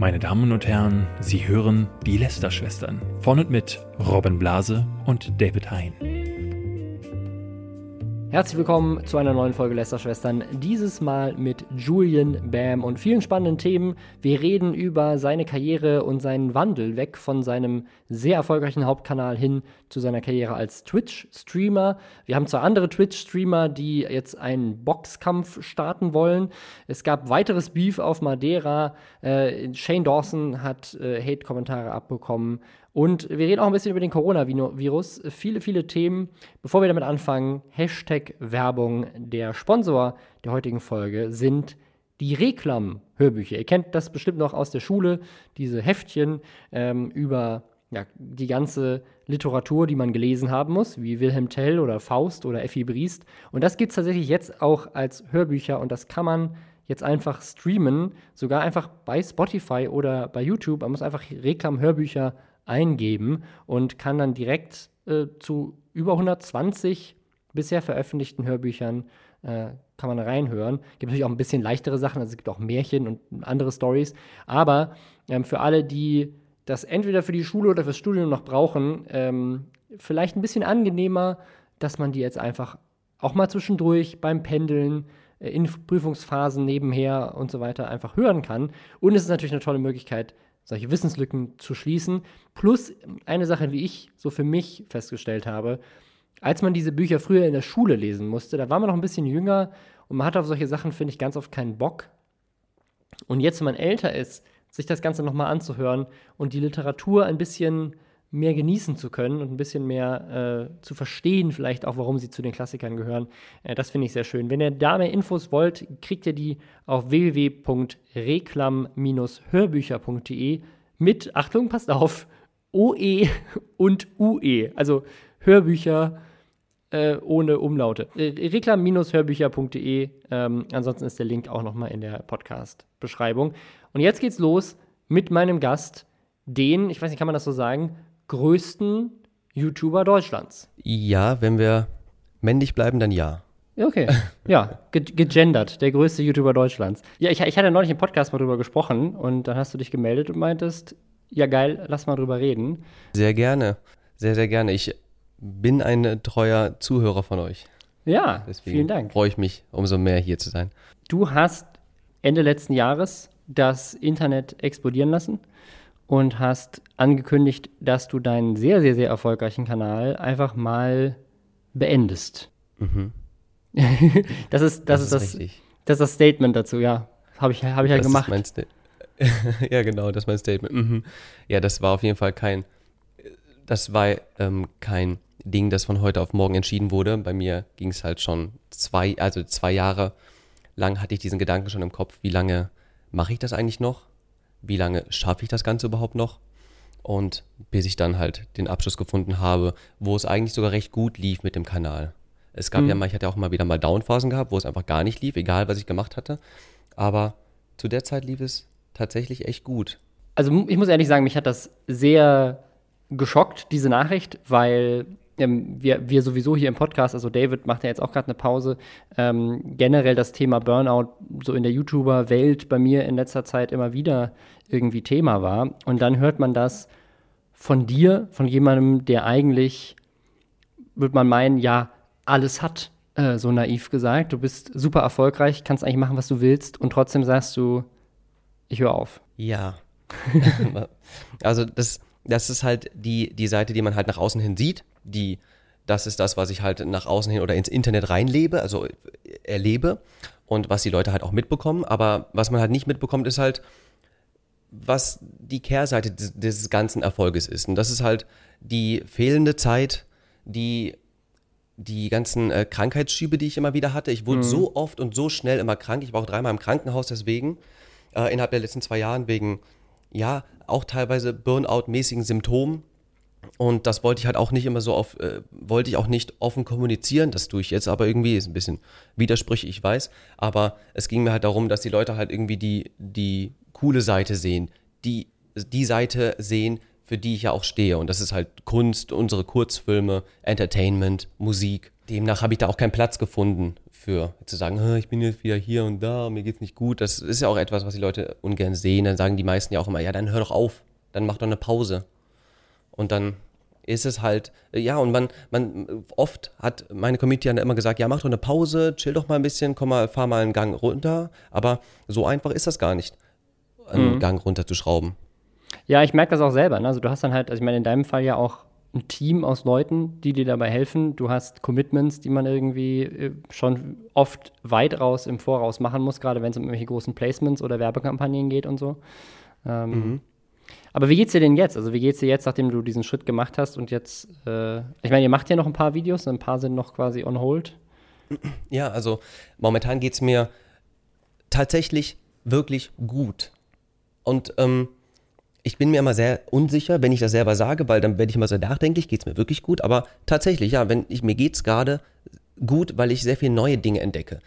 Meine Damen und Herren, Sie hören die Lester-Schwestern. Von und mit Robin Blase und David Hein. Herzlich willkommen zu einer neuen Folge Lester-Schwestern. Dieses Mal mit Julian Bam und vielen spannenden Themen. Wir reden über seine Karriere und seinen Wandel weg von seinem sehr erfolgreichen Hauptkanal hin zu seiner Karriere als Twitch-Streamer. Wir haben zwar andere Twitch-Streamer, die jetzt einen Boxkampf starten wollen. Es gab weiteres Beef auf Madeira. Äh, Shane Dawson hat äh, Hate-Kommentare abbekommen. Und wir reden auch ein bisschen über den Coronavirus. Viele, viele Themen. Bevor wir damit anfangen, Hashtag Werbung. Der Sponsor der heutigen Folge sind die Reklam-Hörbücher. Ihr kennt das bestimmt noch aus der Schule, diese Heftchen ähm, über ja, die ganze Literatur, die man gelesen haben muss, wie Wilhelm Tell oder Faust oder Effi Briest. Und das gibt es tatsächlich jetzt auch als Hörbücher und das kann man jetzt einfach streamen, sogar einfach bei Spotify oder bei YouTube. Man muss einfach Reklam-Hörbücher eingeben und kann dann direkt äh, zu über 120 bisher veröffentlichten Hörbüchern äh, kann man reinhören. Gibt natürlich auch ein bisschen leichtere Sachen, also es gibt auch Märchen und andere Stories. Aber ähm, für alle, die das entweder für die Schule oder fürs Studium noch brauchen, ähm, vielleicht ein bisschen angenehmer, dass man die jetzt einfach auch mal zwischendurch beim Pendeln äh, in Prüfungsphasen nebenher und so weiter einfach hören kann. Und es ist natürlich eine tolle Möglichkeit, solche Wissenslücken zu schließen. Plus eine Sache, wie ich so für mich festgestellt habe, als man diese Bücher früher in der Schule lesen musste, da war man noch ein bisschen jünger und man hatte auf solche Sachen, finde ich, ganz oft keinen Bock. Und jetzt, wenn man älter ist, sich das Ganze nochmal anzuhören und die Literatur ein bisschen mehr genießen zu können und ein bisschen mehr äh, zu verstehen, vielleicht auch, warum sie zu den Klassikern gehören. Äh, das finde ich sehr schön. Wenn ihr da mehr Infos wollt, kriegt ihr die auf www.reklam-hörbücher.de mit, Achtung, passt auf, OE und UE. Also Hörbücher äh, ohne Umlaute. Äh, reklam-hörbücher.de. Ähm, ansonsten ist der Link auch nochmal in der Podcast-Beschreibung. Und jetzt geht's los mit meinem Gast, den, ich weiß nicht, kann man das so sagen, größten YouTuber Deutschlands. Ja, wenn wir männlich bleiben, dann ja. Okay, ja, ge gegendert, der größte YouTuber Deutschlands. Ja, ich, ich hatte neulich im Podcast mal drüber gesprochen und dann hast du dich gemeldet und meintest, ja geil, lass mal drüber reden. Sehr gerne, sehr, sehr gerne. Ich bin ein treuer Zuhörer von euch. Ja, Deswegen vielen Dank. Freue ich mich, umso mehr hier zu sein. Du hast Ende letzten Jahres das Internet explodieren lassen und hast angekündigt, dass du deinen sehr, sehr, sehr erfolgreichen Kanal einfach mal beendest. Mhm. das ist das, das ist, das, richtig. das ist das Statement dazu, ja. Habe ich, hab ich ja gemacht. ja, genau, das ist mein Statement. Mhm. Ja, das war auf jeden Fall kein, das war ähm, kein Ding, das von heute auf morgen entschieden wurde. Bei mir ging es halt schon zwei, also zwei Jahre lang hatte ich diesen Gedanken schon im Kopf, wie lange mache ich das eigentlich noch? Wie lange schaffe ich das Ganze überhaupt noch? Und bis ich dann halt den Abschluss gefunden habe, wo es eigentlich sogar recht gut lief mit dem Kanal. Es gab mhm. ja mal, ich hatte auch mal wieder mal Downphasen gehabt, wo es einfach gar nicht lief, egal was ich gemacht hatte. Aber zu der Zeit lief es tatsächlich echt gut. Also ich muss ehrlich sagen, mich hat das sehr geschockt, diese Nachricht, weil ähm, wir, wir sowieso hier im Podcast, also David macht ja jetzt auch gerade eine Pause, ähm, generell das Thema Burnout so in der YouTuber-Welt bei mir in letzter Zeit immer wieder irgendwie Thema war. Und dann hört man das von dir, von jemandem, der eigentlich, würde man meinen, ja, alles hat, äh, so naiv gesagt. Du bist super erfolgreich, kannst eigentlich machen, was du willst und trotzdem sagst du, ich höre auf. Ja. also das, das ist halt die, die Seite, die man halt nach außen hin sieht die, das ist das, was ich halt nach außen hin oder ins Internet reinlebe, also erlebe und was die Leute halt auch mitbekommen. Aber was man halt nicht mitbekommt, ist halt, was die Kehrseite des, des ganzen Erfolges ist. Und das ist halt die fehlende Zeit, die die ganzen äh, Krankheitsschübe, die ich immer wieder hatte. Ich wurde mhm. so oft und so schnell immer krank. Ich war auch dreimal im Krankenhaus deswegen, äh, innerhalb der letzten zwei Jahren, wegen, ja, auch teilweise Burnout-mäßigen Symptomen. Und das wollte ich halt auch nicht immer so auf, äh, wollte ich auch nicht offen kommunizieren. Das tue ich jetzt aber irgendwie, ist ein bisschen widersprüchlich, ich weiß. Aber es ging mir halt darum, dass die Leute halt irgendwie die, die coole Seite sehen, die, die Seite sehen, für die ich ja auch stehe. Und das ist halt Kunst, unsere Kurzfilme, Entertainment, Musik. Demnach habe ich da auch keinen Platz gefunden für zu sagen, "Hä, ich bin jetzt wieder hier und da, mir geht's nicht gut. Das ist ja auch etwas, was die Leute ungern sehen. Dann sagen die meisten ja auch immer, ja, dann hör doch auf, dann mach doch eine Pause. Und dann ist es halt, ja, und man, man, oft hat meine Community dann immer gesagt, ja, mach doch eine Pause, chill doch mal ein bisschen, komm mal, fahr mal einen Gang runter. Aber so einfach ist das gar nicht, einen Gang runterzuschrauben. Ja, ich merke das auch selber. Ne? Also du hast dann halt, also ich meine, in deinem Fall ja auch ein Team aus Leuten, die dir dabei helfen. Du hast Commitments, die man irgendwie äh, schon oft weit raus im Voraus machen muss, gerade wenn es um irgendwelche großen Placements oder Werbekampagnen geht und so. Ähm, Aber wie geht's dir denn jetzt? Also wie geht's dir jetzt, nachdem du diesen Schritt gemacht hast und jetzt, äh, ich meine, ihr macht ja noch ein paar Videos, ein paar sind noch quasi on hold. Ja, also momentan geht es mir tatsächlich wirklich gut. Und ähm, ich bin mir immer sehr unsicher, wenn ich das selber sage, weil dann werde ich immer sehr nachdenklich, geht es mir wirklich gut. Aber tatsächlich, ja, wenn ich, mir geht es gerade gut, weil ich sehr viele neue Dinge entdecke.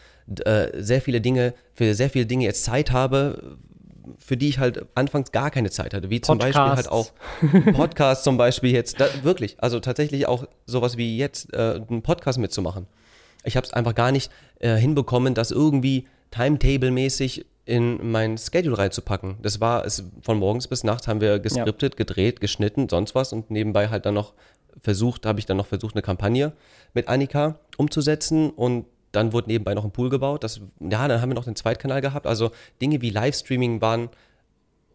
Äh, sehr viele Dinge, für sehr viele Dinge jetzt Zeit habe, für die ich halt anfangs gar keine Zeit hatte. Wie zum Beispiel halt auch Podcasts zum Beispiel jetzt. Da, wirklich, also tatsächlich auch sowas wie jetzt, äh, einen Podcast mitzumachen. Ich habe es einfach gar nicht äh, hinbekommen, das irgendwie timetable-mäßig in mein Schedule reinzupacken. Das war es von morgens bis nachts haben wir geskriptet, gedreht, geschnitten, sonst was und nebenbei halt dann noch versucht, habe ich dann noch versucht, eine Kampagne mit Annika umzusetzen und dann wurde nebenbei noch ein Pool gebaut. Das, ja, dann haben wir noch den Zweitkanal gehabt. Also Dinge wie Livestreaming waren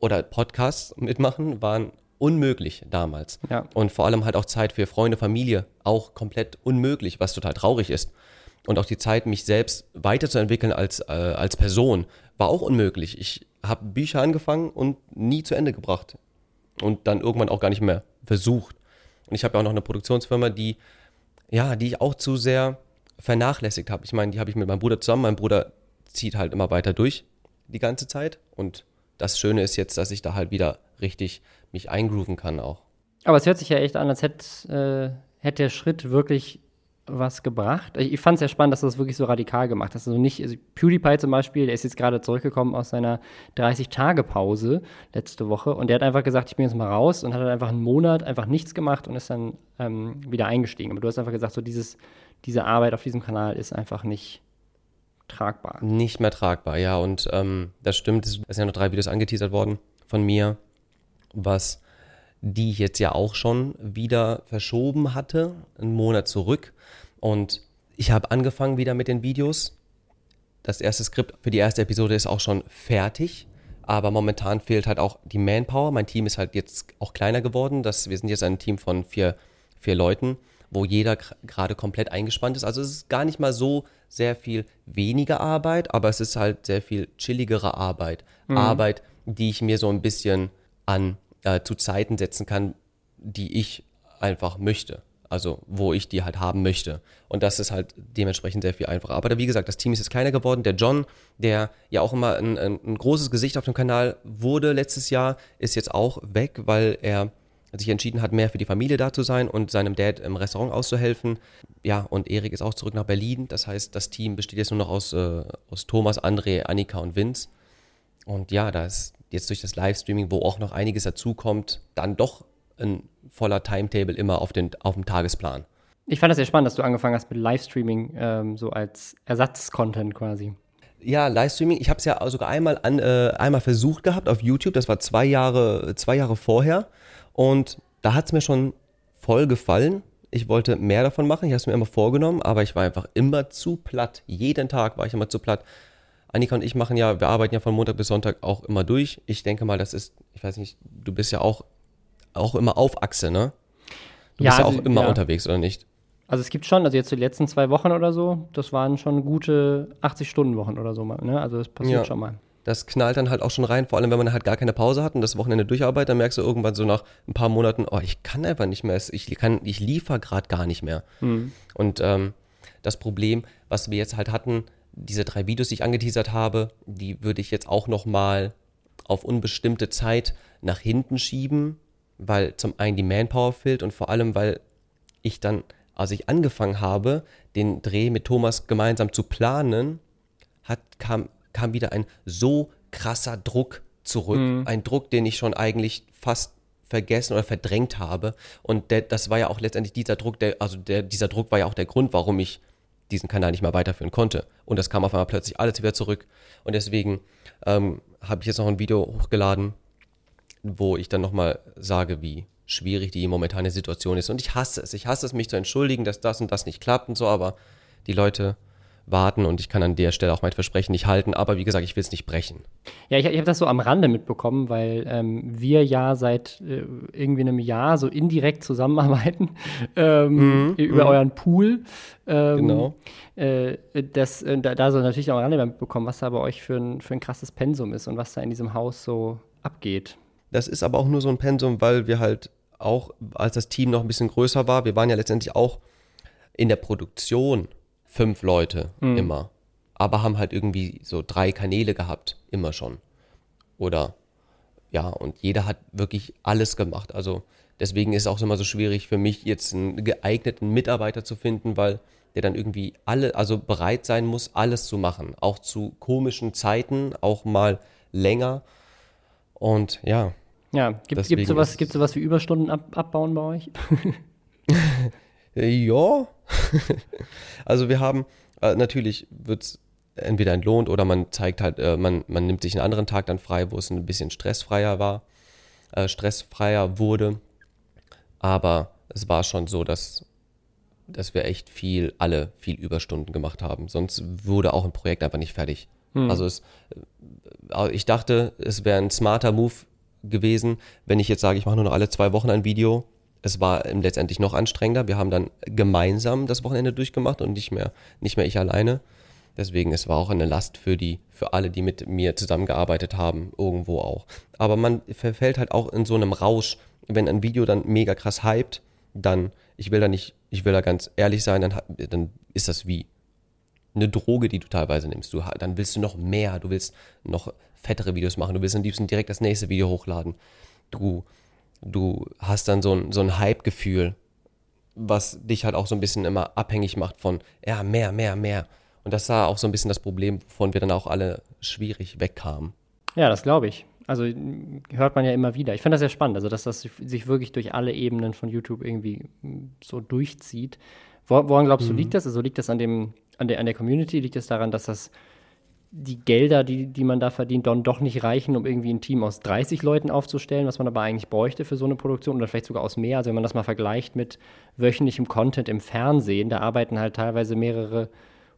oder Podcasts mitmachen waren unmöglich damals. Ja. Und vor allem halt auch Zeit für Freunde, Familie auch komplett unmöglich, was total traurig ist. Und auch die Zeit, mich selbst weiterzuentwickeln als, äh, als Person, war auch unmöglich. Ich habe Bücher angefangen und nie zu Ende gebracht. Und dann irgendwann auch gar nicht mehr versucht. Und ich habe ja auch noch eine Produktionsfirma, die, ja, die ich auch zu sehr vernachlässigt habe. Ich meine, die habe ich mit meinem Bruder zusammen. Mein Bruder zieht halt immer weiter durch die ganze Zeit. Und das Schöne ist jetzt, dass ich da halt wieder richtig mich eingrooven kann auch. Aber es hört sich ja echt an, als hätte, äh, hätte der Schritt wirklich was gebracht. Ich, ich fand es sehr spannend, dass du das wirklich so radikal gemacht hast. Also nicht, also PewDiePie zum Beispiel, der ist jetzt gerade zurückgekommen aus seiner 30-Tage-Pause letzte Woche und der hat einfach gesagt, ich bin jetzt mal raus und hat halt einfach einen Monat einfach nichts gemacht und ist dann ähm, wieder eingestiegen. Aber du hast einfach gesagt, so dieses, diese Arbeit auf diesem Kanal ist einfach nicht tragbar. Nicht mehr tragbar, ja. Und ähm, das stimmt. Es sind ja noch drei Videos angeteasert worden von mir, was die ich jetzt ja auch schon wieder verschoben hatte, einen Monat zurück. Und ich habe angefangen wieder mit den Videos. Das erste Skript für die erste Episode ist auch schon fertig. Aber momentan fehlt halt auch die Manpower. Mein Team ist halt jetzt auch kleiner geworden. Das, wir sind jetzt ein Team von vier, vier Leuten, wo jeder gerade komplett eingespannt ist. Also es ist gar nicht mal so sehr viel weniger Arbeit, aber es ist halt sehr viel chilligere Arbeit. Arbeit, die ich mir so ein bisschen an äh, zu Zeiten setzen kann, die ich einfach möchte. Also wo ich die halt haben möchte. Und das ist halt dementsprechend sehr viel einfacher. Aber wie gesagt, das Team ist jetzt kleiner geworden. Der John, der ja auch immer ein, ein, ein großes Gesicht auf dem Kanal wurde letztes Jahr, ist jetzt auch weg, weil er sich entschieden hat, mehr für die Familie da zu sein und seinem Dad im Restaurant auszuhelfen. Ja, und Erik ist auch zurück nach Berlin. Das heißt, das Team besteht jetzt nur noch aus, äh, aus Thomas, André, Annika und Vince. Und ja, da ist jetzt durch das Livestreaming, wo auch noch einiges dazukommt, dann doch ein voller Timetable immer auf, den, auf dem Tagesplan. Ich fand das sehr spannend, dass du angefangen hast mit Livestreaming, ähm, so als Ersatzcontent quasi. Ja, Livestreaming, ich habe es ja sogar einmal, an, äh, einmal versucht gehabt auf YouTube, das war zwei Jahre, zwei Jahre vorher. Und da hat es mir schon voll gefallen. Ich wollte mehr davon machen, ich habe es mir immer vorgenommen, aber ich war einfach immer zu platt. Jeden Tag war ich immer zu platt. Annika und ich machen ja, wir arbeiten ja von Montag bis Sonntag auch immer durch. Ich denke mal, das ist, ich weiß nicht, du bist ja auch, auch immer auf Achse, ne? Du Ja, bist ja also, auch immer ja. unterwegs, oder nicht? Also es gibt schon, also jetzt die letzten zwei Wochen oder so, das waren schon gute 80-Stunden-Wochen oder so mal, ne? Also das passiert Ja. schon mal. Das knallt dann halt auch schon rein, vor allem wenn man halt gar keine Pause hat und das Wochenende durcharbeitet, dann merkst du irgendwann so nach ein paar Monaten, oh, ich kann einfach nicht mehr, ich kann, ich liefere gerade gar nicht mehr. Und ähm, das Problem, was wir jetzt halt hatten, diese drei Videos, die ich angeteasert habe, die würde ich jetzt auch noch mal auf unbestimmte Zeit nach hinten schieben, weil zum einen die Manpower fehlt und vor allem, weil ich dann, als ich angefangen habe, den Dreh mit Thomas gemeinsam zu planen, hat, kam, kam wieder ein so krasser Druck zurück. Ein Druck, den ich schon eigentlich fast vergessen oder verdrängt habe. Und der, das war ja auch letztendlich dieser Druck, der, also der, dieser Druck war ja auch der Grund, warum ich diesen Kanal nicht mehr weiterführen konnte. Und das kam auf einmal plötzlich alles wieder zurück. Und deswegen ähm, habe ich jetzt noch ein Video hochgeladen, wo ich dann nochmal sage, wie schwierig die momentane Situation ist. Und ich hasse es. Ich hasse es, mich zu entschuldigen, dass das und das nicht klappt und so, aber die Leute warten und ich kann an der Stelle auch mein Versprechen nicht halten. Aber wie gesagt, ich will es nicht brechen. Ja, ich, ich habe das so am Rande mitbekommen, weil ähm, wir ja seit äh, irgendwie einem Jahr so indirekt zusammenarbeiten ähm, mhm, über mhm. euren Pool. Ähm, genau. Äh, das, äh, da, da so natürlich auch am Rande mitbekommen, was da bei euch für ein, für ein krasses Pensum ist und was da in diesem Haus so abgeht. Das ist aber auch nur so ein Pensum, weil wir halt auch, als das Team noch ein bisschen größer war, wir waren ja letztendlich auch in der Produktion fünf Leute mhm. immer. Aber haben halt irgendwie so drei Kanäle gehabt, immer schon. Oder ja, und jeder hat wirklich alles gemacht. Also deswegen ist es auch immer so schwierig für mich, jetzt einen geeigneten Mitarbeiter zu finden, weil der dann irgendwie alle, also bereit sein muss, alles zu machen. Auch zu komischen Zeiten, auch mal länger. Und ja. Ja, gibt es sowas, sowas wie Überstunden ab, abbauen bei euch? ja, also wir haben, äh, natürlich wird es entweder entlohnt oder man zeigt halt, äh, man, man nimmt sich einen anderen Tag dann frei, wo es ein bisschen stressfreier war, äh, stressfreier wurde. Aber es war schon so, dass, dass wir echt viel, alle viel Überstunden gemacht haben. Sonst wurde auch ein Projekt einfach nicht fertig. Hm. Also es, äh, ich dachte, es wäre ein smarter Move gewesen, wenn ich jetzt sage, ich mache nur noch alle zwei Wochen ein Video es war letztendlich noch anstrengender. Wir haben dann gemeinsam das Wochenende durchgemacht und nicht mehr, nicht mehr ich alleine. Deswegen, es war auch eine Last für die, für alle, die mit mir zusammengearbeitet haben, irgendwo auch. Aber man verfällt halt auch in so einem Rausch. Wenn ein Video dann mega krass hypt, dann, ich will da nicht, ich will da ganz ehrlich sein, dann, dann ist das wie eine Droge, die du teilweise nimmst. Du, dann willst du noch mehr, du willst noch fettere Videos machen, du willst am liebsten direkt das nächste Video hochladen. Du, du hast dann so ein, so ein Hype-Gefühl, was dich halt auch so ein bisschen immer abhängig macht von, ja, mehr, mehr, mehr. Und das war auch so ein bisschen das Problem, wovon wir dann auch alle schwierig wegkamen. Ja, das glaube ich. Also hört man ja immer wieder. Ich finde das sehr spannend, also dass das sich wirklich durch alle Ebenen von YouTube irgendwie so durchzieht. Woran glaubst du, mhm. liegt das? Also liegt das an dem, an der, an der Community? Liegt es das daran, dass das die Gelder, die, die man da verdient, dann doch nicht reichen, um irgendwie ein Team aus 30 Leuten aufzustellen, was man aber eigentlich bräuchte für so eine Produktion oder vielleicht sogar aus mehr. Also wenn man das mal vergleicht mit wöchentlichem Content im Fernsehen, da arbeiten halt teilweise mehrere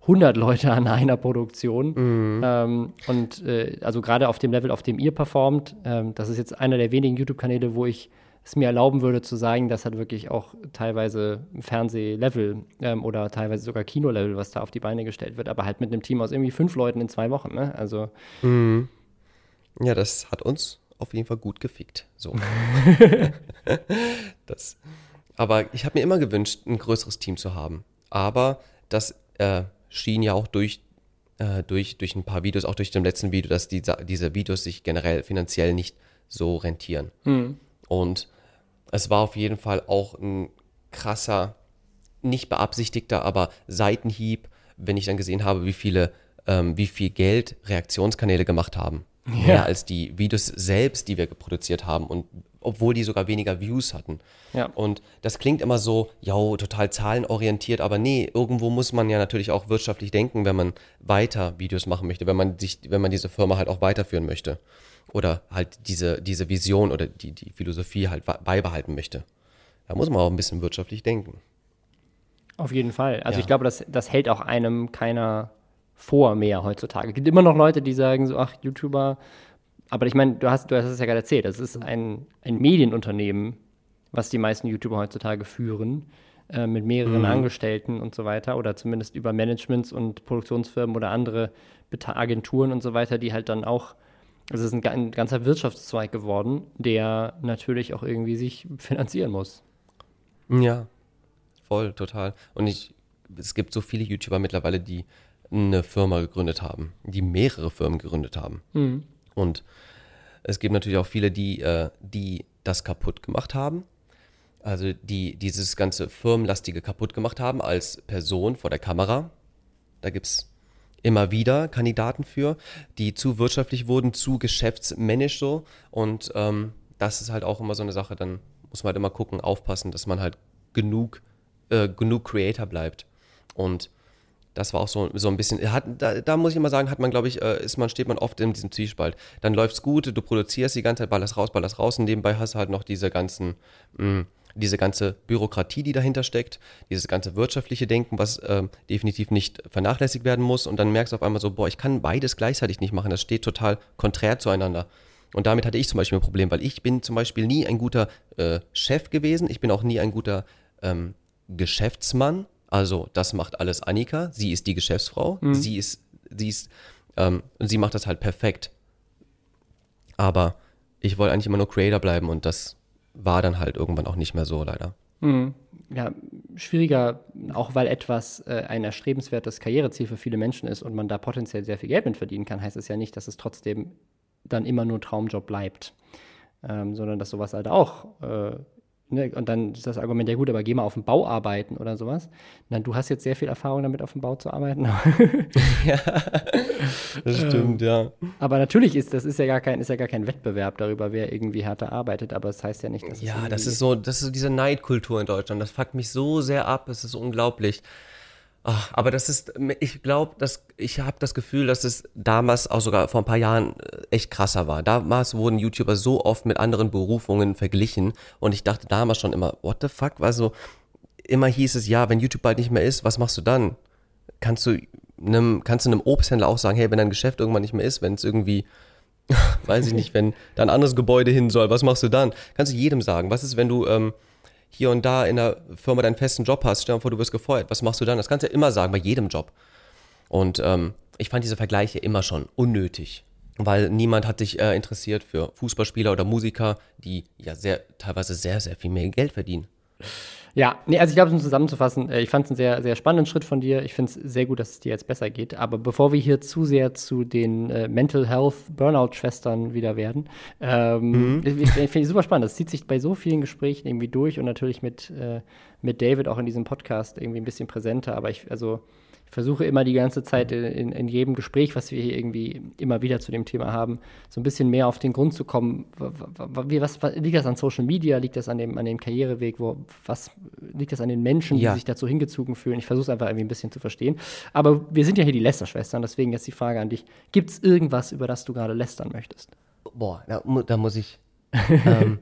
hundert Leute an einer Produktion. Mhm. Ähm, und äh, also gerade auf dem Level, auf dem ihr performt, ähm, das ist jetzt einer der wenigen YouTube-Kanäle, wo ich es mir erlauben würde zu sagen, dass hat wirklich auch teilweise Fernsehlevel ähm, oder teilweise sogar Kinolevel, was da auf die Beine gestellt wird, aber halt mit einem Team aus irgendwie fünf Leuten in zwei Wochen, ne? Also. Mhm. Ja, das hat uns auf jeden Fall gut gefickt. So. das. Aber ich habe mir immer gewünscht, ein größeres Team zu haben. Aber das äh, schien ja auch durch, äh, durch, durch ein paar Videos, auch durch dem letzten Video, dass die, diese Videos sich generell finanziell nicht so rentieren. Mhm. Und es war auf jeden Fall auch ein krasser, nicht beabsichtigter, aber Seitenhieb, wenn ich dann gesehen habe, wie viele, ähm, wie viel Geld Reaktionskanäle gemacht haben. Ja. Mehr als die Videos selbst, die wir produziert haben und obwohl die sogar weniger Views hatten. Ja. Und das klingt immer so, ja, total zahlenorientiert, aber nee, irgendwo muss man ja natürlich auch wirtschaftlich denken, wenn man weiter Videos machen möchte, wenn man sich, wenn man diese Firma halt auch weiterführen möchte oder halt diese, diese Vision oder die, die Philosophie halt beibehalten möchte. Da muss man auch ein bisschen wirtschaftlich denken. Auf jeden Fall. Also ja. ich glaube, das, das hält auch einem keiner vor mehr heutzutage. Es gibt immer noch Leute, die sagen so, ach, YouTuber, aber ich meine, du hast, du hast es ja gerade erzählt, das ist ein, ein Medienunternehmen, was die meisten YouTuber heutzutage führen, äh, mit mehreren mhm. Angestellten und so weiter, oder zumindest über Managements und Produktionsfirmen oder andere Agenturen und so weiter, die halt dann auch es ist ein, ein ganzer Wirtschaftszweig geworden, der natürlich auch irgendwie sich finanzieren muss. Ja, voll, total. Und ich, es gibt so viele YouTuber mittlerweile, die eine Firma gegründet haben, die mehrere Firmen gegründet haben. Mhm. Und es gibt natürlich auch viele, die, äh, die das kaputt gemacht haben. Also die dieses ganze Firmenlastige kaputt gemacht haben als Person vor der Kamera. Da gibt es immer wieder Kandidaten für, die zu wirtschaftlich wurden, zu geschäftsmännisch so. Und ähm, das ist halt auch immer so eine Sache, dann muss man halt immer gucken, aufpassen, dass man halt genug, äh, genug Creator bleibt. Und das war auch so, so ein bisschen, hat, da, da muss ich immer sagen, hat man, glaube ich, äh, ist man, steht man oft in diesem Zwiespalt. Dann läuft's gut, du produzierst die ganze Zeit, ballerst raus, ballerst raus und nebenbei hast du halt noch diese ganzen, mh, diese ganze Bürokratie, die dahinter steckt, dieses ganze wirtschaftliche Denken, was äh, definitiv nicht vernachlässigt werden muss. Und dann merkst du auf einmal so, boah, ich kann beides gleichzeitig nicht machen. Das steht total konträr zueinander. Und damit hatte ich zum Beispiel ein Problem, weil ich bin zum Beispiel nie ein guter äh, Chef gewesen. Ich bin auch nie ein guter ähm, Geschäftsmann. Also das macht alles Annika. Sie ist die Geschäftsfrau. Mhm. Sie ist, sie ist, ähm, sie macht das halt perfekt. Aber ich wollte eigentlich immer nur Creator bleiben und das war dann halt irgendwann auch nicht mehr so, leider. Mhm. Ja, schwieriger, auch weil etwas äh, ein erstrebenswertes Karriereziel für viele Menschen ist und man da potenziell sehr viel Geld mit verdienen kann, heißt es ja nicht, dass es trotzdem dann immer nur Traumjob bleibt, ähm, sondern dass sowas halt auch äh, Ne, und dann ist das Argument, ja gut, aber geh mal auf den Bau arbeiten oder sowas. Na, du hast jetzt sehr viel Erfahrung damit, auf dem Bau zu arbeiten. ja, das stimmt, ja. Aber natürlich ist das ist ja gar kein, ist ja gar kein Wettbewerb darüber, wer irgendwie härter arbeitet, aber es das heißt ja nicht, dass Ja, das ist so, das ist diese Neidkultur in Deutschland. Das fuckt mich so sehr ab, es ist unglaublich. Ach, aber das ist, ich glaube, dass ich habe das Gefühl, dass es damals auch sogar vor ein paar Jahren äh, echt krasser war. Damals wurden YouTuber so oft mit anderen Berufungen verglichen und ich dachte damals schon immer, what the fuck? Also immer hieß es, ja, wenn YouTube bald nicht mehr ist, was machst du dann? Kannst du einem, kannst du einem Obsthändler auch sagen, hey, wenn dein Geschäft irgendwann nicht mehr ist, wenn es irgendwie, weiß ich nicht, wenn da ein anderes Gebäude hin soll, was machst du dann? Kannst du jedem sagen. Was ist, wenn du ähm, hier und da in der Firma deinen festen Job hast, stell dir vor, du wirst gefeuert, was machst du dann? Das kannst du ja immer sagen, bei jedem Job. Und ähm, ich fand diese Vergleiche immer schon unnötig, weil niemand hat sich äh, interessiert für Fußballspieler oder Musiker, die ja sehr, teilweise sehr, sehr viel mehr Geld verdienen. Ja, nee, also ich glaube, um zusammenzufassen, äh, ich fand es einen sehr, sehr spannenden Schritt von dir. Ich finde es sehr gut, dass es dir jetzt besser geht. Aber bevor wir hier zu sehr zu den äh, Mental Health Burnout-Schwestern wieder werden, ähm, mhm. ich, ich finde es super spannend. Das zieht sich bei so vielen Gesprächen irgendwie durch und natürlich mit, äh, mit David auch in diesem Podcast irgendwie ein bisschen präsenter. Aber ich, also versuche immer die ganze Zeit in, in, jedem Gespräch, was wir hier irgendwie immer wieder zu dem Thema haben, so ein bisschen mehr auf den Grund zu kommen. Wie, was, was, liegt das an Social Media? Liegt das an dem, an dem Karriereweg? Wo, was liegt das an den Menschen, ja. die sich dazu hingezogen fühlen? Ich versuche es einfach irgendwie ein bisschen zu verstehen. Aber wir sind ja hier die Lester-Schwestern, deswegen jetzt die Frage an dich. Gibt es irgendwas, über das du gerade lästern möchtest? Boah, da, da muss ich. ähm,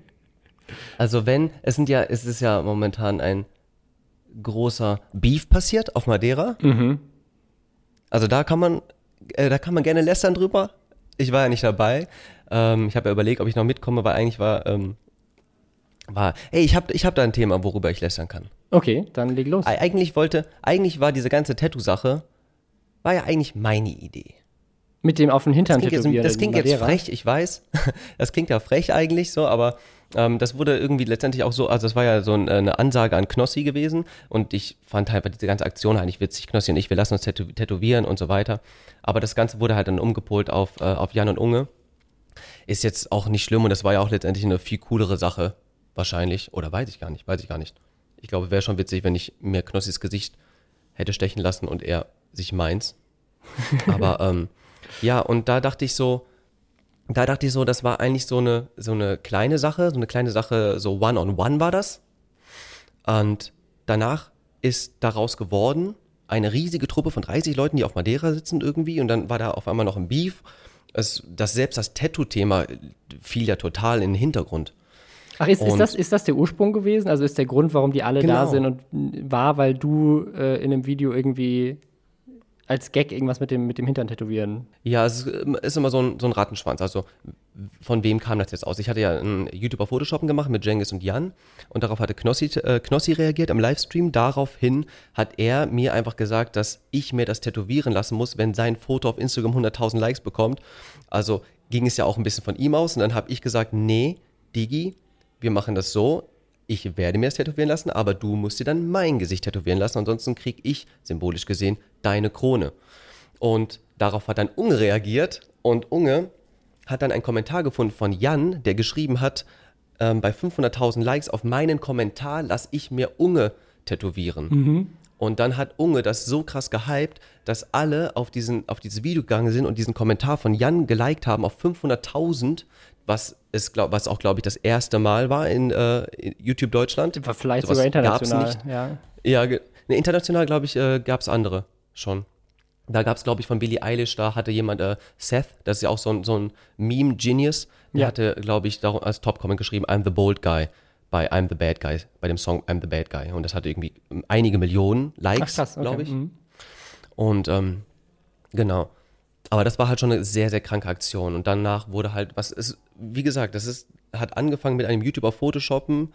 also wenn, es sind ja, es ist ja momentan ein großer Beef passiert auf Madeira. Mhm. Also da kann man, äh, da kann man gerne lästern drüber. Ich war ja nicht dabei. Ähm, ich habe ja überlegt, ob ich noch mitkomme, weil eigentlich war, ähm, war, hey, ich habe ich hab da ein Thema, worüber ich lästern kann. Okay, dann leg los. Eig eigentlich wollte, eigentlich war diese ganze Tattoo-Sache, war ja eigentlich meine Idee. Mit dem auf den Hintern das tätowieren. Jetzt, das klingt jetzt frech, ich weiß. Das klingt ja frech eigentlich so, aber ähm, das wurde irgendwie letztendlich auch so, also das war ja so ein, eine Ansage an Knossi gewesen und ich fand halt diese ganze Aktion eigentlich witzig. Knossi und ich, wir lassen uns tätow tätowieren und so weiter. Aber das Ganze wurde halt dann umgepolt auf, äh, auf Jan und Unge. Ist jetzt auch nicht schlimm und das war ja auch letztendlich eine viel coolere Sache, wahrscheinlich. Oder weiß ich gar nicht, weiß ich gar nicht. Ich glaube, wäre schon witzig, wenn ich mir Knossis Gesicht hätte stechen lassen und er sich meins. Aber ähm, ja, und da dachte ich so, da dachte ich so, das war eigentlich so eine, so eine kleine Sache, so eine kleine Sache, so One-on-One -on -one war das. Und danach ist daraus geworden eine riesige Truppe von 30 Leuten, die auf Madeira sitzen irgendwie und dann war da auf einmal noch ein Beef. Es, das, selbst das Tattoo-Thema fiel ja total in den Hintergrund. Ach, ist, ist, das, ist das der Ursprung gewesen? Also ist der Grund, warum die alle genau. da sind und war, weil du äh, in einem Video irgendwie als Gag irgendwas mit dem, mit dem Hintern tätowieren. Ja, es ist immer so ein, so ein Rattenschwanz. Also, von wem kam das jetzt aus? Ich hatte ja ein YouTuber Photoshoppen gemacht mit Jengis und Jan und darauf hatte Knossi, äh, Knossi reagiert im Livestream. Daraufhin hat er mir einfach gesagt, dass ich mir das tätowieren lassen muss, wenn sein Foto auf Instagram 100.000 Likes bekommt. Also ging es ja auch ein bisschen von ihm aus und dann habe ich gesagt, nee, Digi, wir machen das so, ich werde mir das tätowieren lassen, aber du musst dir dann mein Gesicht tätowieren lassen, ansonsten krieg ich, symbolisch gesehen, deine Krone. Und darauf hat dann Unge reagiert und Unge hat dann einen Kommentar gefunden von Jan, der geschrieben hat, ähm, bei 500.000 Likes auf meinen Kommentar lass ich mir Unge tätowieren. Mhm. Und dann hat Unge das so krass gehypt, dass alle auf, diesen, auf dieses Video gegangen sind und diesen Kommentar von Jan geliked haben auf 500.000, was, ist, glaub, was auch, glaube ich, das erste Mal war in, äh, in YouTube Deutschland. Vielleicht so sogar international. Ja, ja ne, international, glaube ich, äh, gab es andere schon. Da gab es, glaube ich, von Billie Eilish, da hatte jemand, äh, Seth, das ist ja auch so ein, so ein Meme-Genius, der Ja. hatte, glaube ich, darum als Top-Comment geschrieben, I'm the bold guy bei I'm the bad guy, bei dem Song I'm the bad guy. Und das hatte irgendwie einige Millionen Likes, okay. glaube ich. Mhm. Und ähm, genau. Aber das war halt schon eine sehr, sehr kranke Aktion. Und danach wurde halt, was ist, wie gesagt, das ist, hat angefangen mit einem YouTuber Photoshoppen,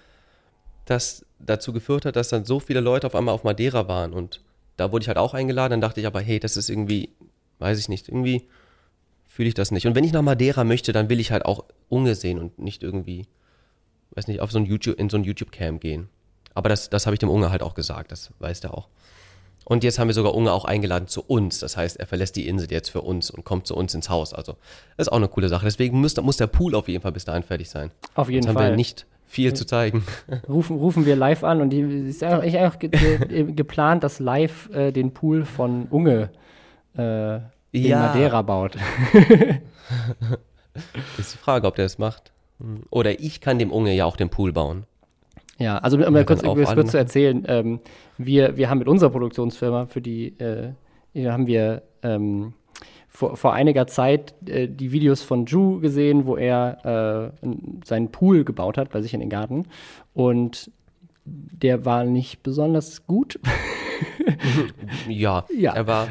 das dazu geführt hat, dass dann so viele Leute auf einmal auf Madeira waren. Und da wurde ich halt auch eingeladen. Dann dachte ich aber, hey, das ist irgendwie, weiß ich nicht, irgendwie fühle ich das nicht. Und wenn ich nach Madeira möchte, dann will ich halt auch Unge sehen und nicht irgendwie, weiß nicht, auf so ein YouTube, in so ein YouTube-Cam gehen. Aber das, das habe ich dem Unge halt auch gesagt, das weiß der auch. Und jetzt haben wir sogar Unge auch eingeladen zu uns. Das heißt, er verlässt die Insel jetzt für uns und kommt zu uns ins Haus. Also, das ist auch eine coole Sache. Deswegen muss, muss der Pool auf jeden Fall bis dahin fertig sein. Auf jeden Jetzt haben Fall. wir nicht viel zu zeigen. Rufen, rufen wir live an und die ist eigentlich auch ge ge geplant, dass live äh, den Pool von Unge äh, in Ja. Madeira baut. Ist die Frage, ob der das macht. Oder ich kann dem Unge ja auch den Pool bauen. Ja, also um mal kurz, kurz zu erzählen, ähm, wir, wir haben mit unserer Produktionsfirma, für die äh, hier haben wir ähm, vor, vor einiger Zeit äh, die Videos von Ju gesehen, wo er äh, seinen Pool gebaut hat bei sich in den Garten. Und der war nicht besonders gut. Ja, Ja. er war.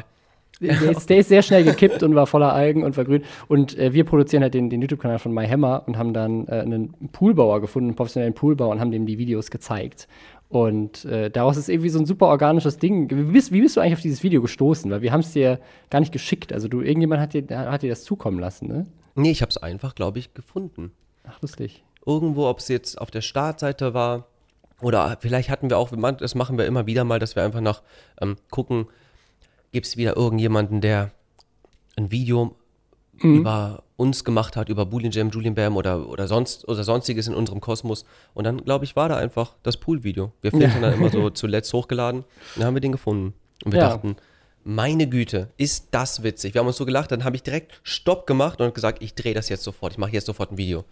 Der ist, der ist sehr schnell gekippt und war voller Algen und vergrünt. Und äh, wir produzieren halt den, den YouTube-Kanal von MyHammer und haben dann äh, einen Poolbauer gefunden, einen professionellen Poolbauer und haben dem die Videos gezeigt. Und äh, daraus ist irgendwie so ein super organisches Ding. Wie bist, wie bist du eigentlich auf dieses Video gestoßen? Weil wir haben es dir gar nicht geschickt. Also du, irgendjemand hat dir, hat dir das zukommen lassen, ne? Nee, ich habe es einfach, glaube ich, gefunden. Ach, lustig. irgendwo, ob es jetzt auf der Startseite war oder vielleicht hatten wir auch, das machen wir immer wieder mal, dass wir einfach nach ähm, gucken, gibt es wieder irgendjemanden, der ein Video über uns gemacht hat, über Boolean Jam, Julian Bam oder, oder sonst oder sonstiges in unserem Kosmos. Und dann, glaube ich, war da einfach das Pool-Video. Wir filmen dann immer so zuletzt hochgeladen und dann haben wir den gefunden. Und wir Ja. dachten, meine Güte, ist das witzig. Wir haben uns so gelacht, dann habe ich direkt Stopp gemacht und gesagt, ich drehe das jetzt sofort, ich mache jetzt sofort ein Video.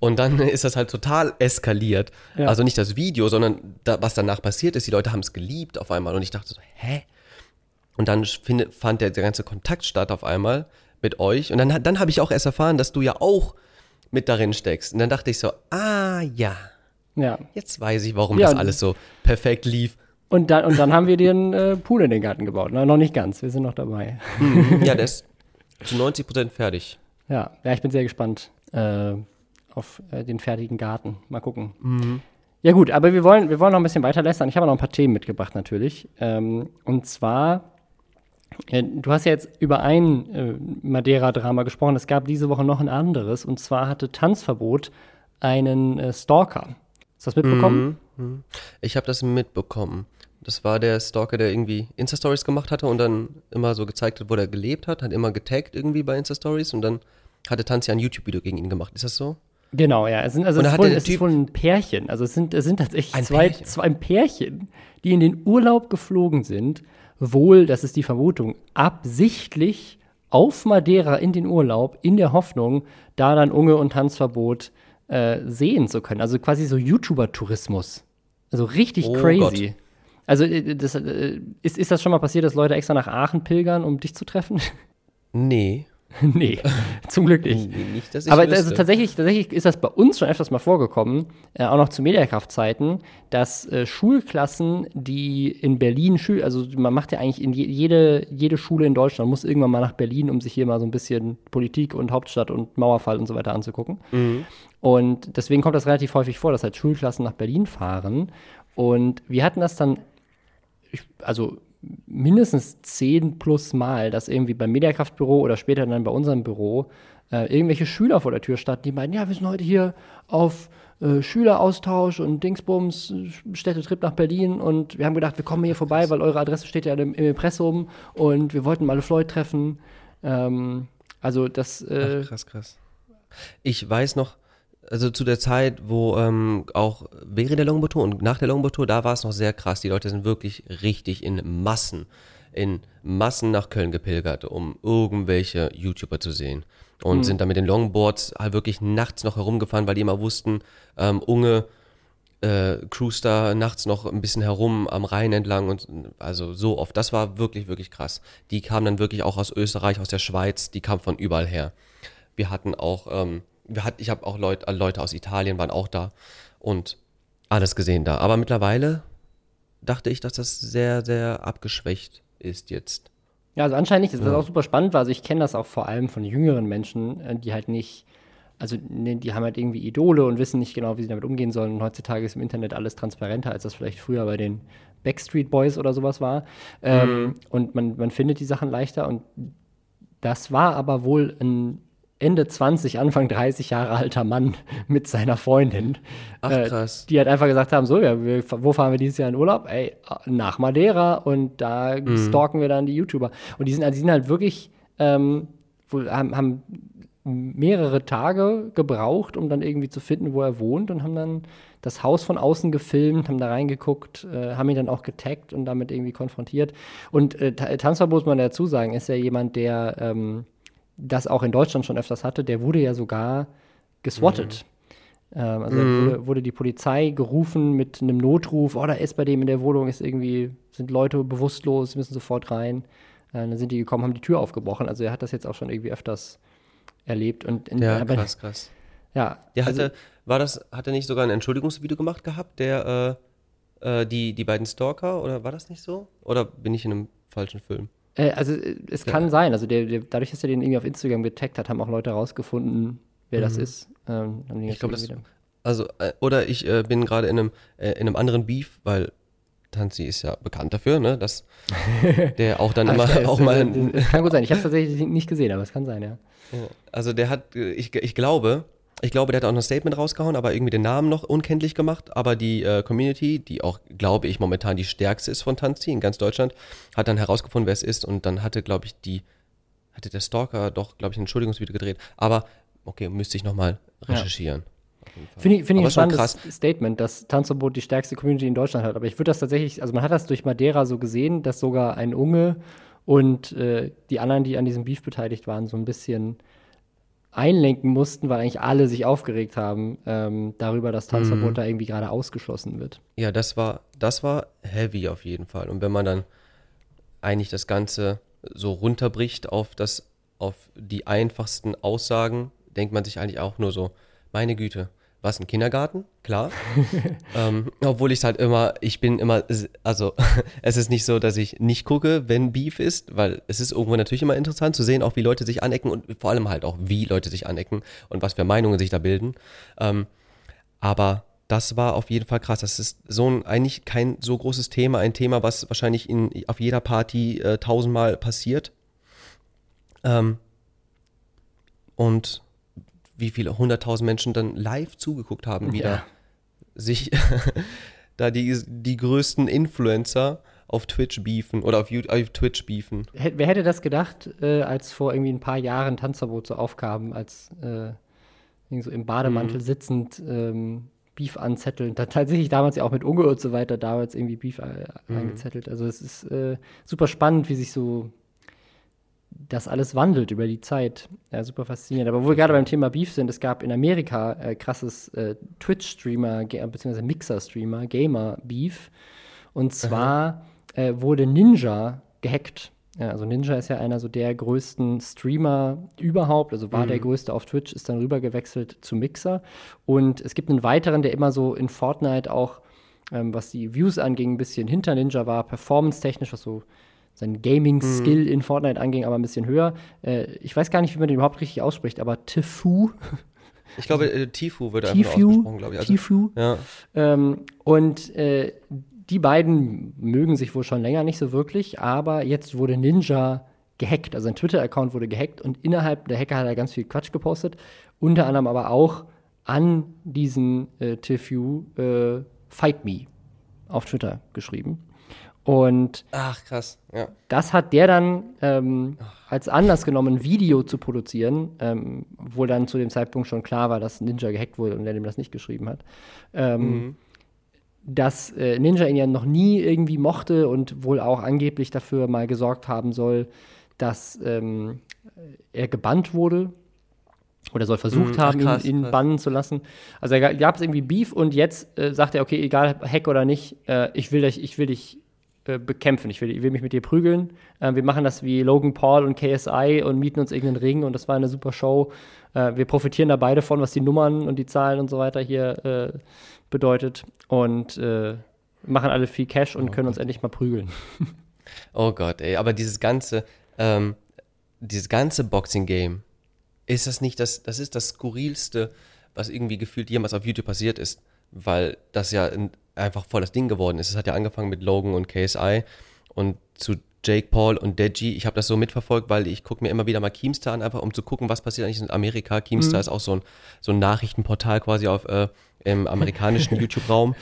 Und dann ist das halt total eskaliert. Ja. Also nicht das Video, sondern da, was danach passiert ist. Die Leute haben es geliebt auf einmal. Und ich dachte so, hä? Und dann finde, fand der, der ganze Kontakt statt auf einmal mit euch. Und dann, dann habe ich auch erst erfahren, dass du ja auch mit darin steckst. Und dann dachte ich so, ah ja, Ja. jetzt weiß ich, warum Ja, das alles so perfekt lief. Und dann, und dann haben wir den äh, Pool in den Garten gebaut. Na, noch nicht ganz, wir sind noch dabei. ja, der ist zu 90 Prozent fertig. Ja, ja, ich bin sehr gespannt äh, auf äh, den fertigen Garten. Mal gucken. Ja gut, aber wir wollen, wir wollen noch ein bisschen weiter lästern. Ich habe noch ein paar Themen mitgebracht natürlich. Ähm, und zwar, du hast ja jetzt über ein äh, Madeira-Drama gesprochen. Es gab diese Woche noch ein anderes. Und zwar hatte Tanzverbot einen äh, Stalker. Hast du das mitbekommen? Ich habe das mitbekommen. Das war der Stalker, der irgendwie Insta-Stories gemacht hatte und dann immer so gezeigt hat, wo er gelebt hat, hat immer getaggt irgendwie bei Insta-Stories und dann hatte Tanzi ein YouTube-Video gegen ihn gemacht. Ist das so? Genau, ja. Es, sind, also es, ist hat wohl, es ist wohl ein Pärchen. Also es sind, es sind tatsächlich Ein zwei, Pärchen? zwei Pärchen, die in den Urlaub geflogen sind. Wohl, das ist die Vermutung, absichtlich auf Madeira in den Urlaub, in der Hoffnung, da dann Unge und Tanzverbot äh, sehen zu können. Also quasi so YouTuber-Tourismus. Also richtig Oh crazy. Gott. Also äh, das, äh, ist, ist das schon mal passiert, dass Leute extra nach Aachen pilgern, um dich zu treffen? Nee. nee, zum Glück nicht. Nee, nicht, Aber wüsste. also tatsächlich, tatsächlich ist das bei uns schon öfters mal vorgekommen, äh, auch noch zu Mediakraft-Zeiten, dass äh, Schulklassen, die in Berlin, Schül also man macht ja eigentlich in je, jede, jede Schule in Deutschland, muss irgendwann mal nach Berlin, um sich hier mal so ein bisschen Politik und Hauptstadt und Mauerfall und so weiter anzugucken. Und deswegen kommt das relativ häufig vor, dass halt Schulklassen nach Berlin fahren. Und wir hatten das dann, ich, also mindestens zehn plus Mal, dass irgendwie beim Mediakraftbüro oder später dann bei unserem Büro äh, irgendwelche Schüler vor der Tür standen, die meinten, ja, wir sind heute hier auf äh, Schüleraustausch und Dingsbums, Städtetrip nach Berlin und wir haben gedacht, wir kommen hier vorbei, weil eure Adresse steht ja im, im Impressum und wir wollten mal Floyd treffen. Ähm, also das, äh, Ach, krass, krass. Ich weiß noch, also zu der Zeit, wo ähm, auch während der Longboard Tour und nach der Longboard Tour, da war es noch sehr krass. Die Leute sind wirklich richtig in Massen, in Massen nach Köln gepilgert, um irgendwelche YouTuber zu sehen. Und sind dann mit den Longboards halt wirklich nachts noch herumgefahren, weil die immer wussten, ähm, Unge äh, cruist da nachts noch ein bisschen herum am Rhein entlang und also so oft. Das war wirklich, wirklich krass. Die kamen dann wirklich auch aus Österreich, aus der Schweiz, die kamen von überall her. Wir hatten auch, ähm, wir hat, ich habe auch Leut, Leute aus Italien waren auch da und alles gesehen da. Aber mittlerweile dachte ich, dass das sehr, sehr abgeschwächt ist jetzt. Ja, also anscheinend nicht. Das ja. auch super spannend war. Also ich kenne das auch vor allem von jüngeren Menschen, äh, die halt nicht, also ne, die haben halt irgendwie Idole und wissen nicht genau, wie sie damit umgehen sollen. Und heutzutage ist im Internet alles transparenter, als das vielleicht früher bei den Backstreet Boys oder sowas war. Ähm, mhm. Ähm, und man, man findet die Sachen leichter. Und das war aber wohl ein Ende 20, Anfang 30 Jahre alter Mann mit seiner Freundin. Ach, äh, krass. Äh, die halt einfach gesagt haben: So, ja, wir, wo fahren wir dieses Jahr in Urlaub? Ey, nach Madeira und da mhm. stalken wir dann die YouTuber. Und die sind, die sind halt wirklich, ähm, wohl, haben, haben mehrere Tage gebraucht, um dann irgendwie zu finden, wo er wohnt und haben dann das Haus von außen gefilmt, haben da reingeguckt, äh, haben ihn dann auch getaggt und damit irgendwie konfrontiert. Und äh, Tanzverbot muss man dazu sagen, ist ja jemand, der ähm, das auch in Deutschland schon öfters hatte, der wurde ja sogar geswattet. Mhm. Ähm, also mhm. wurde, wurde, die Polizei gerufen mit einem Notruf, oh, da ist bei dem in der Wohnung, ist irgendwie, sind Leute bewusstlos, müssen sofort rein. Äh, dann sind die gekommen, haben die Tür aufgebrochen. Also er hat das jetzt auch schon irgendwie öfters erlebt. Und in, ja, aber, krass, krass. Ja. Der hatte, also, war das, hat er nicht sogar ein Entschuldigungsvideo gemacht gehabt, der äh, äh, die, die beiden Stalker, oder war das nicht so? Oder bin ich in einem falschen Film? Äh, also äh, es kann ja. sein, also der, der, dadurch, dass er den irgendwie auf Instagram getaggt hat, haben auch Leute herausgefunden, wer mhm. das ist. Ähm, ich glaube, das. Also, äh, oder ich äh, bin gerade in einem, äh, in einem anderen Beef, weil Tanzi ist ja bekannt dafür, ne, dass der auch dann immer auch mal. Es kann gut sein. Ich habe es tatsächlich nicht gesehen, aber es kann sein, ja. ja. Also der hat, ich, ich glaube, ich glaube, der hat auch noch ein Statement rausgehauen, aber irgendwie den Namen noch unkenntlich gemacht. Aber die äh, Community, die auch, glaube ich, momentan die stärkste ist von Tanzi in ganz Deutschland, hat dann herausgefunden, wer es ist. Und dann hatte, glaube ich, die, hatte der Stalker doch, glaube ich, ein Entschuldigungsvideo gedreht. Aber, okay, müsste ich nochmal recherchieren. Ja. Finde ich, find ich ein spannendes Statement, dass Tanzverbot die stärkste Community in Deutschland hat. Aber ich würde das tatsächlich, also man hat das durch Madeira so gesehen, dass sogar ein Unge und äh, die anderen, die an diesem Beef beteiligt waren, so ein bisschen einlenken mussten, weil eigentlich alle sich aufgeregt haben ähm, darüber, dass Tanzverbot mhm. da irgendwie gerade ausgeschlossen wird. Ja, das war, das war heavy auf jeden Fall. Und wenn man dann eigentlich das Ganze so runterbricht auf das, auf die einfachsten Aussagen, denkt man sich eigentlich auch nur so, meine Güte, was ein Kindergarten, klar. ähm, obwohl ich es halt immer, ich bin immer, also es ist nicht so, dass ich nicht gucke, wenn Beef ist, weil es ist irgendwo natürlich immer interessant zu sehen, auch wie Leute sich anecken und vor allem halt auch, wie Leute sich anecken und was für Meinungen sich da bilden. Ähm, aber das war auf jeden Fall krass. Das ist so ein, eigentlich kein so großes Thema, ein Thema, was wahrscheinlich in, auf jeder Party äh, tausendmal passiert. Ähm, und wie viele hunderttausend Menschen dann live zugeguckt haben, wieder ja. sich da die, die größten Influencer auf Twitch beefen oder auf, YouTube, auf Twitch beefen. Wer hätte das gedacht, äh, als vor irgendwie ein paar Jahren Tanzverbot so aufkam, als äh, so im Bademantel mhm. sitzend ähm, Beef anzetteln. Da tatsächlich damals ja auch mit Unge und so weiter damals irgendwie Beef äh, mhm. angezettelt. Also es ist äh, super spannend, wie sich so das alles wandelt über die Zeit. Ja, super faszinierend. Aber wo wir gerade beim Thema Beef sind, es gab in Amerika äh, krasses äh, Twitch-Streamer, bzw. Mixer-Streamer, Gamer-Beef. Und zwar äh, wurde Ninja gehackt. Ja, also Ninja ist ja einer so der größten Streamer überhaupt, also war mhm. der größte auf Twitch, ist dann rübergewechselt zu Mixer. Und es gibt einen weiteren, der immer so in Fortnite auch, ähm, was die Views anging, ein bisschen hinter Ninja war, performance-technisch, was so sein Gaming-Skill mhm. in Fortnite anging, aber ein bisschen höher. Äh, ich weiß gar nicht, wie man den überhaupt richtig ausspricht, aber Tifu. Ich glaube, äh, Tifu wird einfach ausgesprochen, glaube ich. Also, Tifu. Ja. Ähm, und äh, die beiden mögen sich wohl schon länger nicht so wirklich, aber jetzt wurde Ninja gehackt. Also ein Twitter-Account wurde gehackt und innerhalb der Hacker hat er ganz viel Quatsch gepostet. Unter anderem aber auch an diesen äh, Tifu äh, Fight Me auf Twitter geschrieben. Und Ach, krass, ja. das hat der dann ähm, als Anlass genommen, ein Video zu produzieren, ähm, wo dann zu dem Zeitpunkt schon klar war, dass Ninja gehackt wurde und er dem das nicht geschrieben hat. Ähm, mhm. Dass äh, Ninja ihn ja noch nie irgendwie mochte und wohl auch angeblich dafür mal gesorgt haben soll, dass ähm, er gebannt wurde oder soll versucht Mhm, haben, krass, ihn, ihn krass. bannen zu lassen. Also gab es irgendwie Beef und jetzt äh, sagt er, okay, egal, Hack oder nicht, äh, ich will dich, ich will dich äh, bekämpfen, ich will, ich will mich mit dir prügeln. Äh, wir machen das wie Logan Paul und KSI und mieten uns irgendeinen Ring und das war eine super Show. Äh, wir profitieren da beide von, was die Nummern und die Zahlen und so weiter hier äh, bedeutet und äh, machen alle viel Cash und können uns endlich mal prügeln. Oh Gott, ey, aber dieses ganze, ähm, dieses ganze Boxing-Game, ist das nicht das, das ist das skurrilste, was irgendwie gefühlt jemals auf YouTube passiert ist, weil das ja ein, einfach voll das Ding geworden ist. Es hat ja angefangen mit Logan und KSI und zu Jake Paul und Deji. Ich habe das so mitverfolgt, weil ich gucke mir immer wieder mal Keemstar an, einfach um zu gucken, was passiert eigentlich in Amerika. Keemstar ist auch so ein, so ein Nachrichtenportal quasi auf, äh, im amerikanischen YouTube-Raum.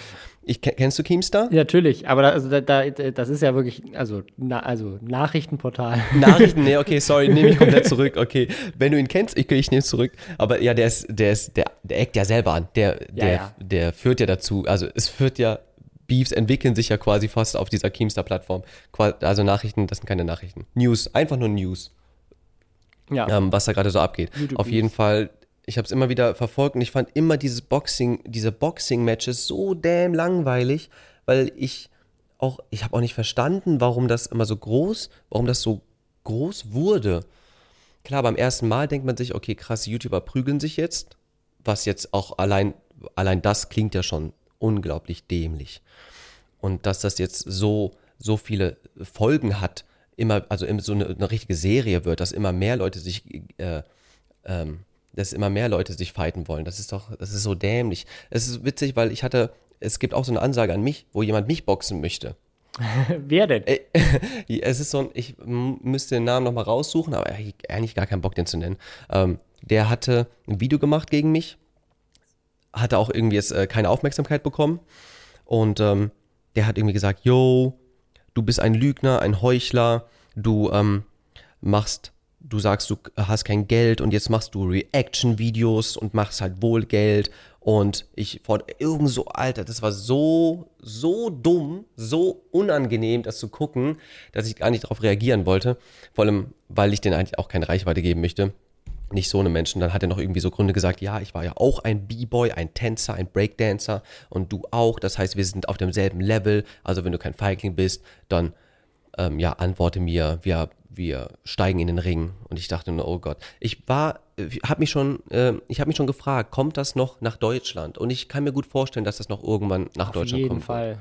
Ich, ke- kennst du Keemstar? Ja, natürlich, aber da, also da, da, das ist ja wirklich, also, na, also Nachrichtenportal. Nachrichten, nee, okay, sorry, nehme ich komplett zurück. Okay, wenn du ihn kennst, ich, ich nehme es zurück. Aber ja, der ist, der ist, der, der eckt ja selber an. Der, Ja, der, ja. der führt ja dazu. Also es führt ja, Beefs entwickeln sich ja quasi fast auf dieser Keemstar-Plattform. Also Nachrichten, das sind keine Nachrichten. News, einfach nur News, Ja. ähm, was da gerade so abgeht. YouTube Auf jeden Fall, ich habe es immer wieder verfolgt und ich fand immer dieses Boxing, diese Boxing-Matches so damn langweilig, weil ich auch, ich habe auch nicht verstanden, warum das immer so groß, warum das so groß wurde. Klar, beim ersten Mal denkt man sich, okay, krass, YouTuber prügeln sich jetzt, was jetzt auch allein, allein das klingt ja schon unglaublich dämlich. Und dass das jetzt so, so viele Folgen hat, immer, also so eine, eine richtige Serie wird, dass immer mehr Leute sich, äh, ähm, dass immer mehr Leute sich fighten wollen. Das ist doch, das ist so dämlich. Es ist witzig, weil ich hatte, es gibt auch so eine Ansage an mich, wo jemand mich boxen möchte. Wer denn? Es ist so ein, ich müsste den Namen nochmal raussuchen, aber eigentlich gar keinen Bock, den zu nennen. Ähm, der hatte ein Video gemacht gegen mich, hatte auch irgendwie jetzt äh, keine Aufmerksamkeit bekommen und ähm, der hat irgendwie gesagt, yo, du bist ein Lügner, ein Heuchler, du ähm, machst, du sagst, du hast kein Geld und jetzt machst du Reaction-Videos und machst halt wohl Geld und ich vor irgend so, Alter, das war so, so dumm, so unangenehm, das zu gucken, dass ich gar nicht darauf reagieren wollte. Vor allem, weil ich denen eigentlich auch keine Reichweite geben möchte. Nicht so eine Menschen. Dann hat er noch irgendwie so Gründe gesagt, ja, ich war ja auch ein B-Boy, ein Tänzer, ein Breakdancer und du auch. Das heißt, wir sind auf demselben Level. Also wenn du kein Feigling bist, dann ähm, ja, antworte mir, wir, wir steigen in den Ring. Und ich dachte nur, oh Gott. Ich war, habe mich schon, äh, ich habe mich schon gefragt, kommt das noch nach Deutschland? Und ich kann mir gut vorstellen, dass das noch irgendwann nach Auf Deutschland jeden kommt. Fall.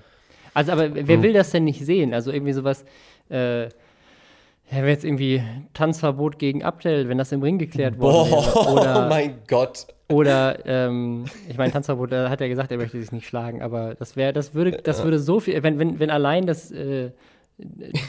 Also, aber wer will das denn nicht sehen? Also irgendwie sowas, äh, ja, wäre jetzt irgendwie Tanzverbot gegen Abdel, wenn das im Ring geklärt worden wäre. Boah, Oder, oh mein Gott. oder ähm, ich meine, Tanzverbot, da hat er gesagt, er möchte sich nicht schlagen, aber das wäre, das würde, das würde so viel, wenn, wenn, wenn allein das äh,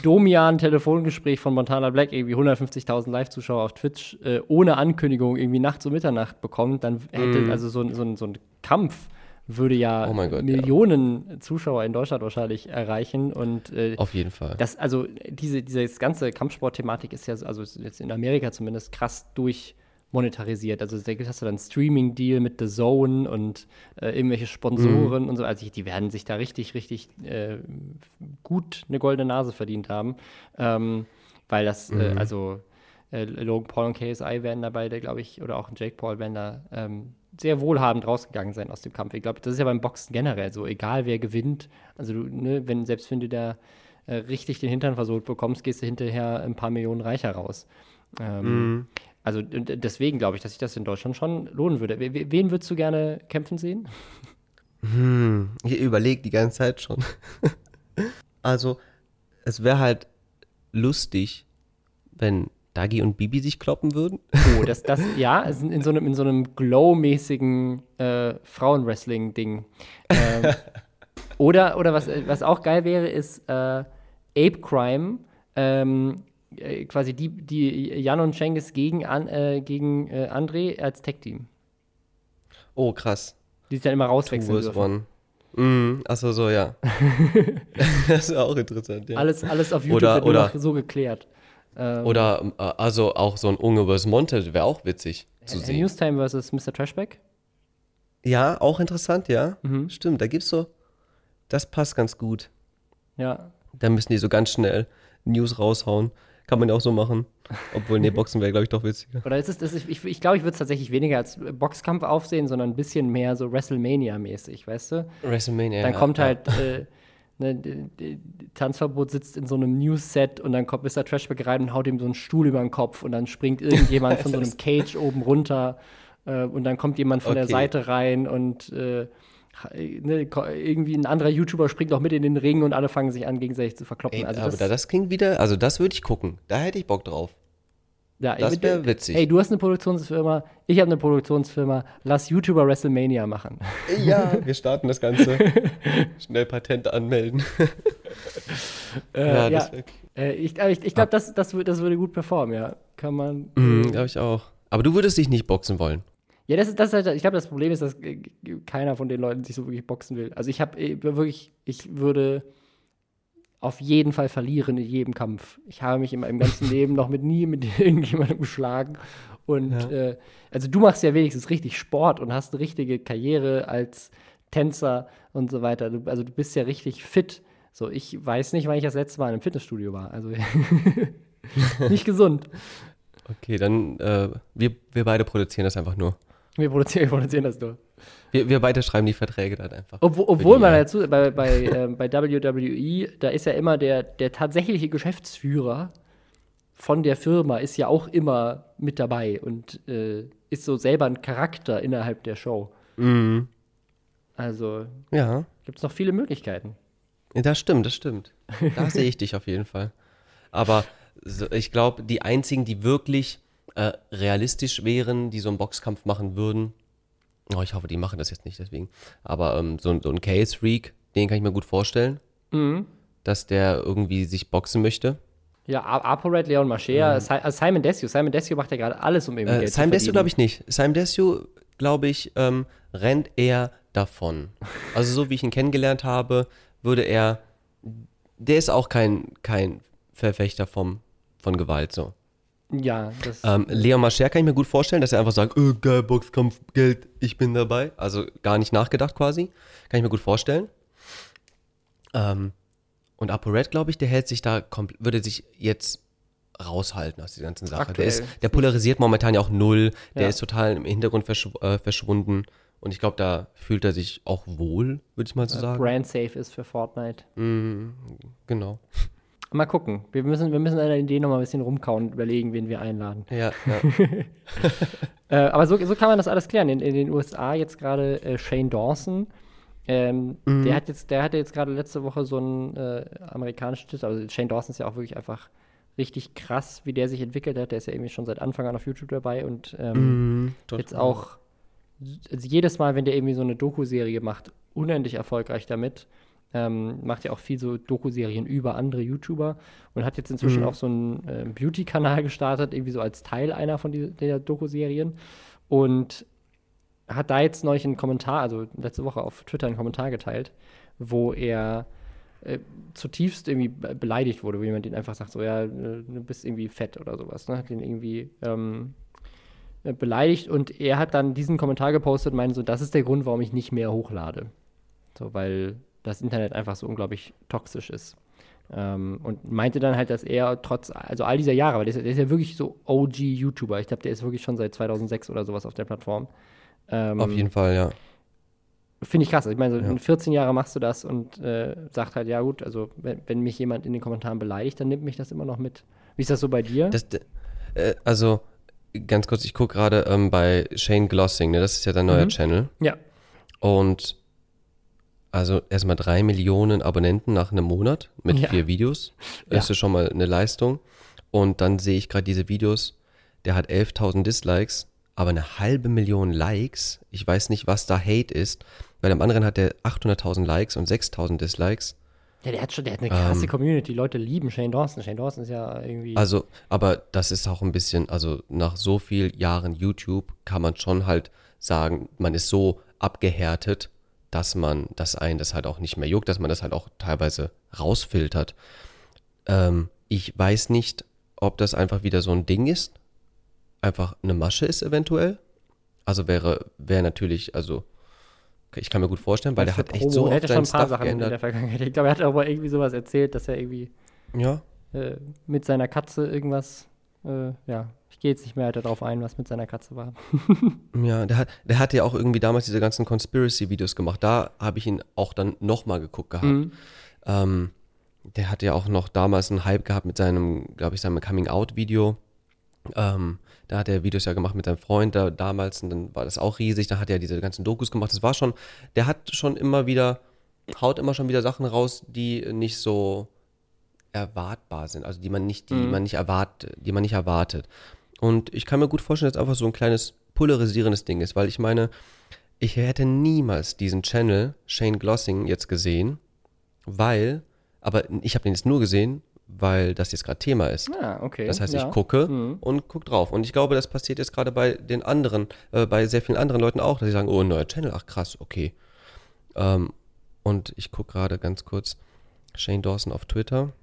Domian-Telefongespräch von Montana Black irgendwie 150.000 Live-Zuschauer auf Twitch äh, ohne Ankündigung irgendwie nachts um Mitternacht bekommt, dann hätte also so, ein- so, so ein Kampf würde ja. Oh Gott, ja. Millionen Zuschauer in Deutschland wahrscheinlich erreichen und äh, Auf jeden Fall. das, also diese, diese ganze Kampfsport-Thematik ist ja, so- also ist jetzt in Amerika zumindest, krass durchmonetarisiert. Also da hast du dann einen Streaming-Deal mit The Zone und äh, irgendwelche Sponsoren und so. Also die werden sich da richtig, richtig äh, gut eine goldene Nase verdient haben. Ähm, weil das, äh, also äh, Logan Paul und KSI werden dabei, glaube ich, oder auch Jake Paul werden da ähm, sehr wohlhabend rausgegangen sein aus dem Kampf. Ich glaube, das ist ja beim Boxen generell so, egal wer gewinnt. Also du, ne, wenn, selbst wenn du da äh, richtig den Hintern versohlt bekommst, gehst du hinterher ein paar Millionen reicher raus. Ähm, Also deswegen glaube ich, dass sich das in Deutschland schon lohnen würde. We- we- Wen würdest du gerne kämpfen sehen? Ich überlege die ganze Zeit schon. also, es wäre halt lustig, wenn Dagi und Bibi sich kloppen würden. Oh, das, das, ja, in so einem, in so einem Glow-mäßigen äh, Frauenwrestling-Ding. Ähm, oder, oder was, was auch geil wäre, ist äh, Ape Crime. Ähm, äh, quasi die, die Jan und Cengiz gegen, an, äh, gegen äh, André als Tech-Team. Oh, krass. Die sich dann immer Two rauswechseln is dürfen. one. Mm, achso, so, ja. das ist auch interessant, ja. Alles, alles auf YouTube Oder- wird oder- so geklärt. Ähm, Oder, äh, also auch so ein Unge vs. Monte wäre auch witzig zu äh, sehen. Newstime versus Mr. Trashback. Ja, auch interessant, ja. Mhm. Stimmt, da gibt's so, das passt ganz gut. Ja. Da müssen die so ganz schnell News raushauen. Kann man ja auch so machen. Obwohl, nee, Boxen wäre, glaube ich, doch witziger. Oder ist es, ist, ich, ich glaube, ich würde es tatsächlich weniger als Boxkampf aufsehen, sondern ein bisschen mehr so WrestleMania-mäßig, weißt du? WrestleMania. Dann kommt ja. halt, äh, ne, Tanzverbot sitzt in so einem News-Set und dann kommt Mr. Trashback rein und haut ihm so einen Stuhl über den Kopf und dann springt irgendjemand von so einem Cage oben runter äh, und dann kommt jemand von der Okay. Seite rein und äh, ne, irgendwie ein anderer YouTuber springt auch mit in den Ring und alle fangen sich an, gegenseitig zu verkloppen. Ey, also aber das, da, das klingt wieder, also das würde ich gucken. Da hätte ich Bock drauf. ja, das ey, wär witzig. Hey, du hast eine Produktionsfirma, ich habe eine Produktionsfirma, lass YouTuber WrestleMania machen. Ja, wir starten das Ganze. Schnell Patent anmelden. Äh, ja, wär- äh, ich ich, ich glaube, das, das, wür- das würde gut performen, ja. Kann man. Mhm, glaube ich auch. Aber du würdest dich nicht boxen wollen. Ja, das ist, das ist halt, ich glaube, das Problem ist, dass keiner von den Leuten sich so wirklich boxen will. Also ich habe wirklich, ich würde auf jeden Fall verlieren in jedem Kampf. Ich habe mich in meinem ganzen Leben noch mit nie mit irgendjemandem geschlagen. Und Ja. äh, also du machst ja wenigstens richtig Sport und hast eine richtige Karriere als Tänzer und so weiter. Du, also du bist ja richtig fit. So, ich weiß nicht, wann ich das letzte Mal im Fitnessstudio war. Also nicht gesund. Okay, dann äh, wir, wir beide produzieren das einfach nur. Wir produzieren, wir produzieren das nur. Wir, wir beide schreiben die Verträge dann einfach. Obwohl, obwohl man dazu, bei, bei, ähm, bei WWE, da ist ja immer der, der tatsächliche Geschäftsführer von der Firma ist ja auch immer mit dabei und äh, ist so selber ein Charakter innerhalb der Show. Mhm. Also Ja, gibt es noch viele Möglichkeiten. das stimmt, das stimmt. Da sehe ich dich auf jeden Fall. Aber so, ich glaube, die einzigen, die wirklich äh, realistisch wären, die so einen Boxkampf machen würden, oh, ich hoffe, die machen das jetzt nicht deswegen, aber ähm, so, ein- so ein Case Freak, den kann ich mir gut vorstellen, Mhm. dass der irgendwie sich boxen möchte. Ja, ApoRed, Leon Mascher, Si- äh, Simon Desue. Simon Desue macht ja gerade alles, um irgendwie Äh, Geld Simon zu Desue verdienen. glaube ich nicht. Simon Desue, glaube ich, ähm, rennt eher davon. Also so wie ich ihn kennengelernt habe, würde er, der ist auch kein, kein Verfechter vom, von Gewalt so. Ja, das Ähm, Leon Mascher kann ich mir gut vorstellen, dass er einfach sagt, äh, geil, Boxkampf, Geld, ich bin dabei. Also gar nicht nachgedacht quasi. Kann ich mir gut vorstellen. Ähm, und ApoRed, glaube ich, der hält sich da, würde sich jetzt raushalten aus der ganzen Sache. Der, ist, der polarisiert momentan ja auch null. Der Ja. ist total im Hintergrund verschw äh, verschwunden. Und ich glaube, da fühlt er sich auch wohl, würde ich mal so sagen. brand safe ist für Fortnite. Mm, genau. Mal gucken. Wir müssen, wir müssen an der Idee noch mal ein bisschen rumkauen und überlegen, wen wir einladen. Ja, ja. Äh, aber so, so kann man das alles klären. In, in den USA jetzt gerade äh, Shane Dawson. Ähm, Mhm. Der hat jetzt, der hatte jetzt gerade letzte Woche so einen äh, amerikanischen Titel. Also Shane Dawson ist ja auch wirklich einfach richtig krass, wie der sich entwickelt hat. Der ist ja irgendwie schon seit Anfang an auf YouTube dabei und ähm, total. jetzt auch also jedes Mal, wenn der irgendwie so eine Doku-Serie macht, unendlich erfolgreich damit. Ähm, macht ja auch viel so Doku-Serien über andere YouTuber und hat jetzt inzwischen Mhm. auch so einen äh, Beauty-Kanal gestartet, irgendwie so als Teil einer von die, der Doku-Serien. Und hat da jetzt neulich einen Kommentar, also letzte Woche auf Twitter einen Kommentar geteilt, wo er äh, zutiefst irgendwie be- beleidigt wurde, wo jemand ihn einfach sagt, so, ja, äh, du bist irgendwie fett oder sowas, ne? Hat ihn irgendwie ähm, äh, beleidigt und er hat dann diesen Kommentar gepostet und meinte so, das ist der Grund, warum ich nicht mehr hochlade. So, weil das Internet einfach so unglaublich toxisch ist. Ähm, und meinte dann halt, dass er trotz, also all dieser Jahre, weil der ist, ja- der ist ja wirklich so OG-YouTuber, ich glaube, der ist wirklich schon seit 2006 oder sowas auf der Plattform. Ähm, Auf jeden Fall, ja. Finde ich krass. Ich meine, so Ja. in 14 Jahre machst du das und äh, sagt halt, ja gut, also wenn, wenn mich jemand in den Kommentaren beleidigt, dann nimmt mich das immer noch mit. Wie ist das so bei dir? Das, äh, also, ganz kurz, ich gucke gerade ähm, bei Shane Glossing, ne? das ist ja dein neuer Mhm. Channel. ja. Und also erstmal drei Millionen Abonnenten nach einem Monat mit Ja. vier Videos. Ja. Das ist schon mal eine Leistung. Und dann sehe ich gerade diese Videos, der hat 11.000 Dislikes, aber eine halbe Million Likes. Ich weiß nicht, was da Hate ist. Bei dem anderen hat der 800.000 Likes und 6.000 Dislikes. Ja, der hat schon, der hat eine krasse Ähm. Community. Die Leute lieben Shane Dawson. Shane Dawson ist ja irgendwie. Also, aber das ist auch ein bisschen, also nach so vielen Jahren YouTube kann man schon halt sagen, man ist so abgehärtet, dass man, dass einen das halt auch nicht mehr juckt, dass man das halt auch teilweise rausfiltert. Ähm, ich weiß nicht, ob das einfach wieder so ein Ding ist, einfach eine Masche ist eventuell. Also wäre, wäre natürlich, also ich kann mir gut vorstellen, weil der hat echt so Der oft hatte schon ein paar Stuff Sachen in der geändert. Vergangenheit. Ich glaube, er hat aber irgendwie sowas erzählt, dass er irgendwie Ja, äh, mit seiner Katze irgendwas, äh, ja, gehe jetzt nicht mehr darauf ein, was mit seiner Katze war. Ja, der hat, der hat ja auch irgendwie damals diese ganzen Conspiracy-Videos gemacht. Da habe ich ihn auch dann nochmal geguckt gehabt. Mhm. Ähm, der hat ja auch noch damals einen Hype gehabt mit seinem, glaube ich, seinem Coming-out-Video. Ähm, da hat er Videos ja gemacht mit seinem Freund da, damals und dann war das auch riesig. Da hat er diese ganzen Dokus gemacht. Das war schon, der hat schon immer wieder, haut immer schon wieder Sachen raus, die nicht so erwartbar sind, also die man nicht, die man nicht erwartet, die man nicht erwartet. Und ich kann mir gut vorstellen, dass es einfach so ein kleines polarisierendes Ding ist, weil ich meine, ich hätte niemals diesen Channel Shane Glossing jetzt gesehen, weil, aber ich habe den jetzt nur gesehen, weil das jetzt gerade Thema ist. Ah, okay. Das heißt, ja. ich gucke Mhm. und gucke drauf. Und ich glaube, das passiert jetzt gerade bei den anderen, äh, bei sehr vielen anderen Leuten auch, dass sie sagen, oh, ein neuer Channel, ach krass, okay. Ähm, und ich gucke gerade ganz kurz Shane Dawson auf Twitter,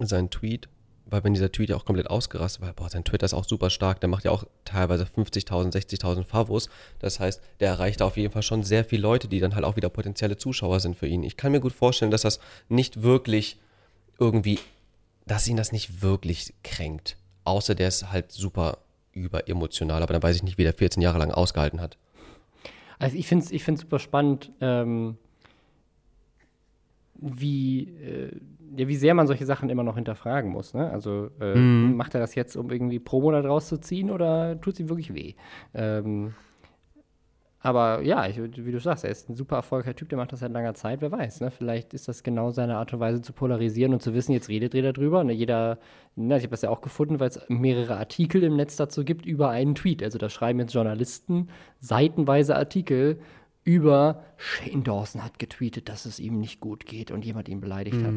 seinen Tweet, weil wenn dieser Tweet ja auch komplett ausgerastet war, boah, sein Twitter ist auch super stark, der macht ja auch teilweise 50.000, 60.000 Favos. Das heißt, der erreicht auf jeden Fall schon sehr viele Leute, die dann halt auch wieder potenzielle Zuschauer sind für ihn. Ich kann mir gut vorstellen, dass das nicht wirklich irgendwie, dass ihn das nicht wirklich kränkt. Außer der ist halt super überemotional, aber dann weiß ich nicht, wie der 14 Jahre lang ausgehalten hat. Also ich finde es ich super spannend, ähm, wie, äh, wie sehr man solche Sachen immer noch hinterfragen muss. Ne? Also äh, Mhm. macht er das jetzt, um irgendwie Promo da draus zu ziehen oder tut es ihm wirklich weh? Ähm, aber ja, ich, wie du sagst, er ist ein super erfolgreicher Typ, der macht das seit langer Zeit, wer weiß. Ne? Vielleicht ist das genau seine Art und Weise zu polarisieren und zu wissen, jetzt redet jeder drüber. Ne? Jeder, ne, ich habe das ja auch gefunden, weil es mehrere Artikel im Netz dazu gibt über einen Tweet. Also da schreiben jetzt Journalisten seitenweise Artikel über Shane Dawson hat getweetet, dass es ihm nicht gut geht und jemand ihn beleidigt hat.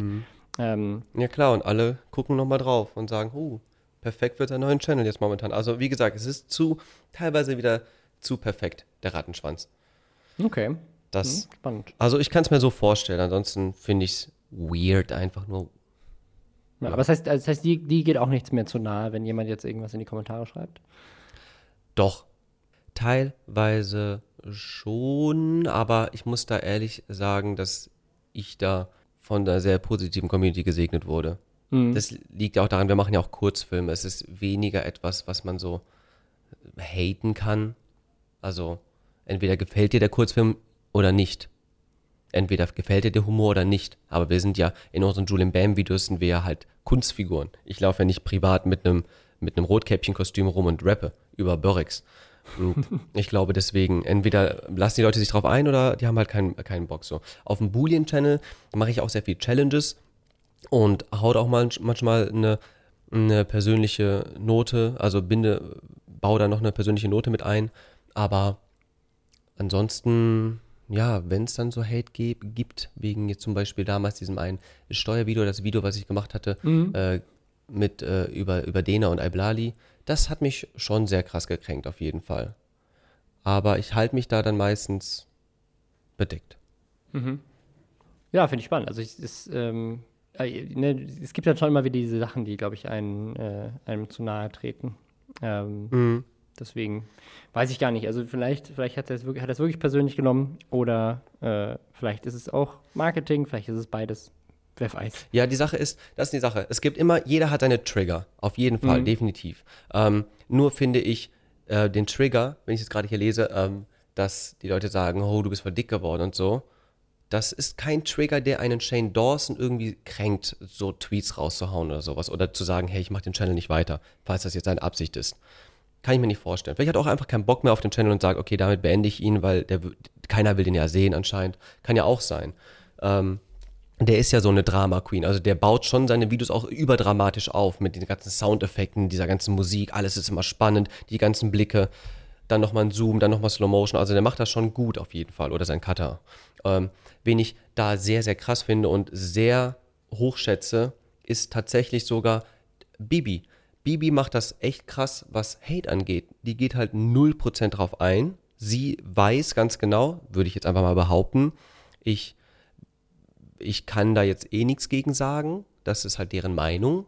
Ähm, Ja klar, und alle gucken nochmal drauf und sagen, oh, perfekt wird der neuen Channel jetzt momentan. Also wie gesagt, es ist zu, teilweise wieder zu perfekt, der Rattenschwanz. okay, Das, hm, spannend. also ich kann es mir so vorstellen, ansonsten finde ich es weird, einfach nur. Ja, aber das heißt, das heißt die, die geht auch nichts mehr zu nahe, wenn jemand jetzt irgendwas in die Kommentare schreibt. Doch, teilweise schon, aber ich muss da ehrlich sagen, dass ich da von einer sehr positiven Community gesegnet wurde. Das liegt ja auch daran, wir machen ja auch Kurzfilme. Es ist weniger etwas, was man so haten kann. Also entweder gefällt dir der Kurzfilm oder nicht. Entweder gefällt dir der Humor oder nicht. Aber wir sind ja in unseren Julian Bam Videos sind wir ja halt Kunstfiguren. Ich laufe ja nicht privat mit einem mit einem Rotkäppchenkostüm rum und rappe über Börrix. Und ich glaube deswegen, entweder lassen die Leute sich drauf ein oder die haben halt keinen, keinen Bock so. Auf dem Boolean-Channel mache ich auch sehr viel Challenges und haut auch mal manchmal eine, eine persönliche Note, also binde, baue da noch eine persönliche Note mit ein. Aber ansonsten, ja, wenn es dann so Hate gibt, wegen jetzt zum Beispiel damals diesem einen Steuervideo, das Video, was ich gemacht hatte, äh, mit äh, über, über Dena und Iblali, das hat mich schon sehr krass gekränkt, auf jeden Fall. Aber ich halte mich da dann meistens bedeckt. Ja, finde ich spannend. Also ich, es, ähm, äh, ne, es gibt ja schon immer wieder diese Sachen, die, glaube ich, einen, äh, einem zu nahe treten. Ähm, Deswegen weiß ich gar nicht. Also vielleicht, vielleicht hat er es wirklich, hat er es wirklich persönlich genommen oder äh, vielleicht ist es auch Marketing, vielleicht ist es beides. Wer weiß. Ja, die Sache ist, das ist die Sache. Es gibt immer, jeder hat seine Trigger. Auf jeden Fall, definitiv. Ähm, nur finde ich äh, den Trigger, wenn ich es gerade hier lese, ähm, dass die Leute sagen, oh, du bist voll dick geworden und so. Das ist kein Trigger, der einen Shane Dawson irgendwie kränkt, so Tweets rauszuhauen oder sowas. Oder zu sagen, hey, ich mach den Channel nicht weiter, falls das jetzt seine Absicht ist. Kann ich mir nicht vorstellen. Vielleicht hat er auch einfach keinen Bock mehr auf den Channel und sagt, okay, damit beende ich ihn, weil der, keiner will den ja sehen anscheinend. Kann ja auch sein. Ähm, der ist ja so eine Drama Queen. Also der baut schon seine Videos auch überdramatisch auf mit den ganzen Soundeffekten, dieser ganzen Musik. Alles ist immer spannend, die ganzen Blicke. Dann nochmal ein Zoom, dann nochmal Slow Motion. Also der macht das schon gut auf jeden Fall. Oder sein Cutter. Ähm, wen ich da sehr, sehr krass finde und sehr hochschätze, ist tatsächlich sogar Bibi. Bibi macht das echt krass, was Hate angeht. Die geht halt 0% drauf ein. Sie weiß ganz genau, würde ich jetzt einfach mal behaupten, ich ich kann da jetzt eh nichts gegen sagen. Das ist halt deren Meinung.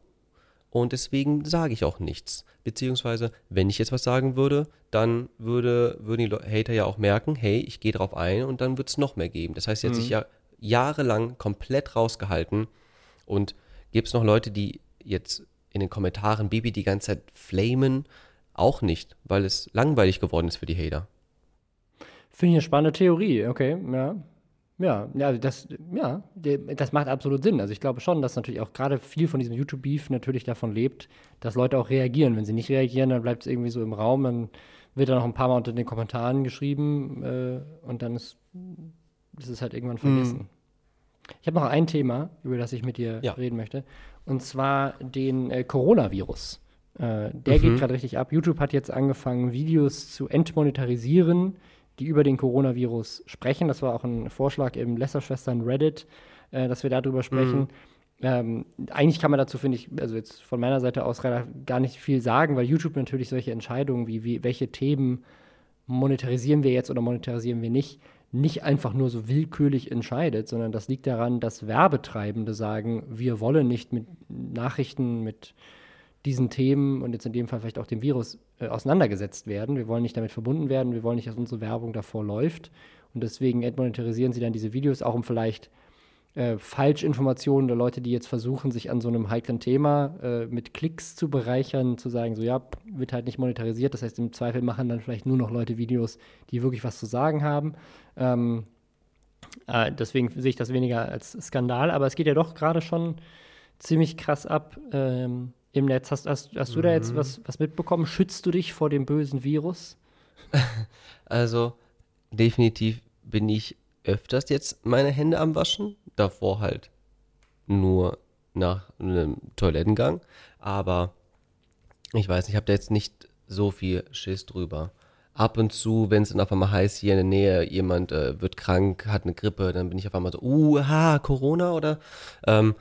Und deswegen sage ich auch nichts. Beziehungsweise, wenn ich jetzt was sagen würde, dann würde, würden die Hater ja auch merken, hey, ich gehe drauf ein und dann wird es noch mehr geben. Das heißt, sie hat sich ja jahrelang komplett rausgehalten und gibt es noch Leute, die jetzt in den Kommentaren Baby die ganze Zeit flamen, auch nicht, weil es langweilig geworden ist für die Hater. Finde ich eine spannende Theorie, okay, ja. Ja, ja, das, ja, das macht absolut Sinn. Also ich glaube schon, dass natürlich auch gerade viel von diesem YouTube-Beef natürlich davon lebt, dass Leute auch reagieren. Wenn sie nicht reagieren, dann bleibt es irgendwie so im Raum, dann wird da noch ein paar Mal unter den Kommentaren geschrieben äh, und dann ist, ist es halt irgendwann vergessen. Mhm. Ich habe noch ein Thema, über das ich mit dir ja. reden möchte, und zwar den äh, Coronavirus. Äh, der mhm. geht gerade richtig ab. YouTube hat jetzt angefangen, Videos zu entmonetarisieren, die über den Coronavirus sprechen. Das war auch ein Vorschlag im Lesserschwestern Reddit, äh, dass wir darüber sprechen. Mhm. Ähm, eigentlich kann man dazu, finde ich, also jetzt von meiner Seite aus gar nicht viel sagen, weil YouTube natürlich solche Entscheidungen wie, wie welche Themen monetarisieren wir jetzt oder monetarisieren wir nicht, nicht einfach nur so willkürlich entscheidet, sondern das liegt daran, dass Werbetreibende sagen, wir wollen nicht mit Nachrichten, mit diesen Themen und jetzt in dem Fall vielleicht auch dem Virus äh, auseinandergesetzt werden. Wir wollen nicht damit verbunden werden, wir wollen nicht, dass unsere Werbung davor läuft. Und deswegen entmonetarisieren sie dann diese Videos, auch um vielleicht äh, Falschinformationen oder Leute, die jetzt versuchen, sich an so einem heiklen Thema äh, mit Klicks zu bereichern, zu sagen, so ja, wird halt nicht monetarisiert. Das heißt, im Zweifel machen dann vielleicht nur noch Leute Videos, die wirklich was zu sagen haben. Ähm, äh, deswegen sehe ich das weniger als Skandal, aber es geht ja doch gerade schon ziemlich krass ab. Ähm, im Netz. Hast, hast, hast du da jetzt mhm. was, was mitbekommen? Schützt du dich vor dem bösen Virus? Also, definitiv bin ich öfters jetzt meine Hände am Waschen. Davor halt nur nach einem Toilettengang. Aber ich weiß nicht, ich habe da jetzt nicht so viel Schiss drüber. Ab und zu, wenn es dann auf einmal heißt, hier in der Nähe jemand äh, wird krank, hat eine Grippe, dann bin ich auf einmal so, uh, ha, Corona oder? Ähm,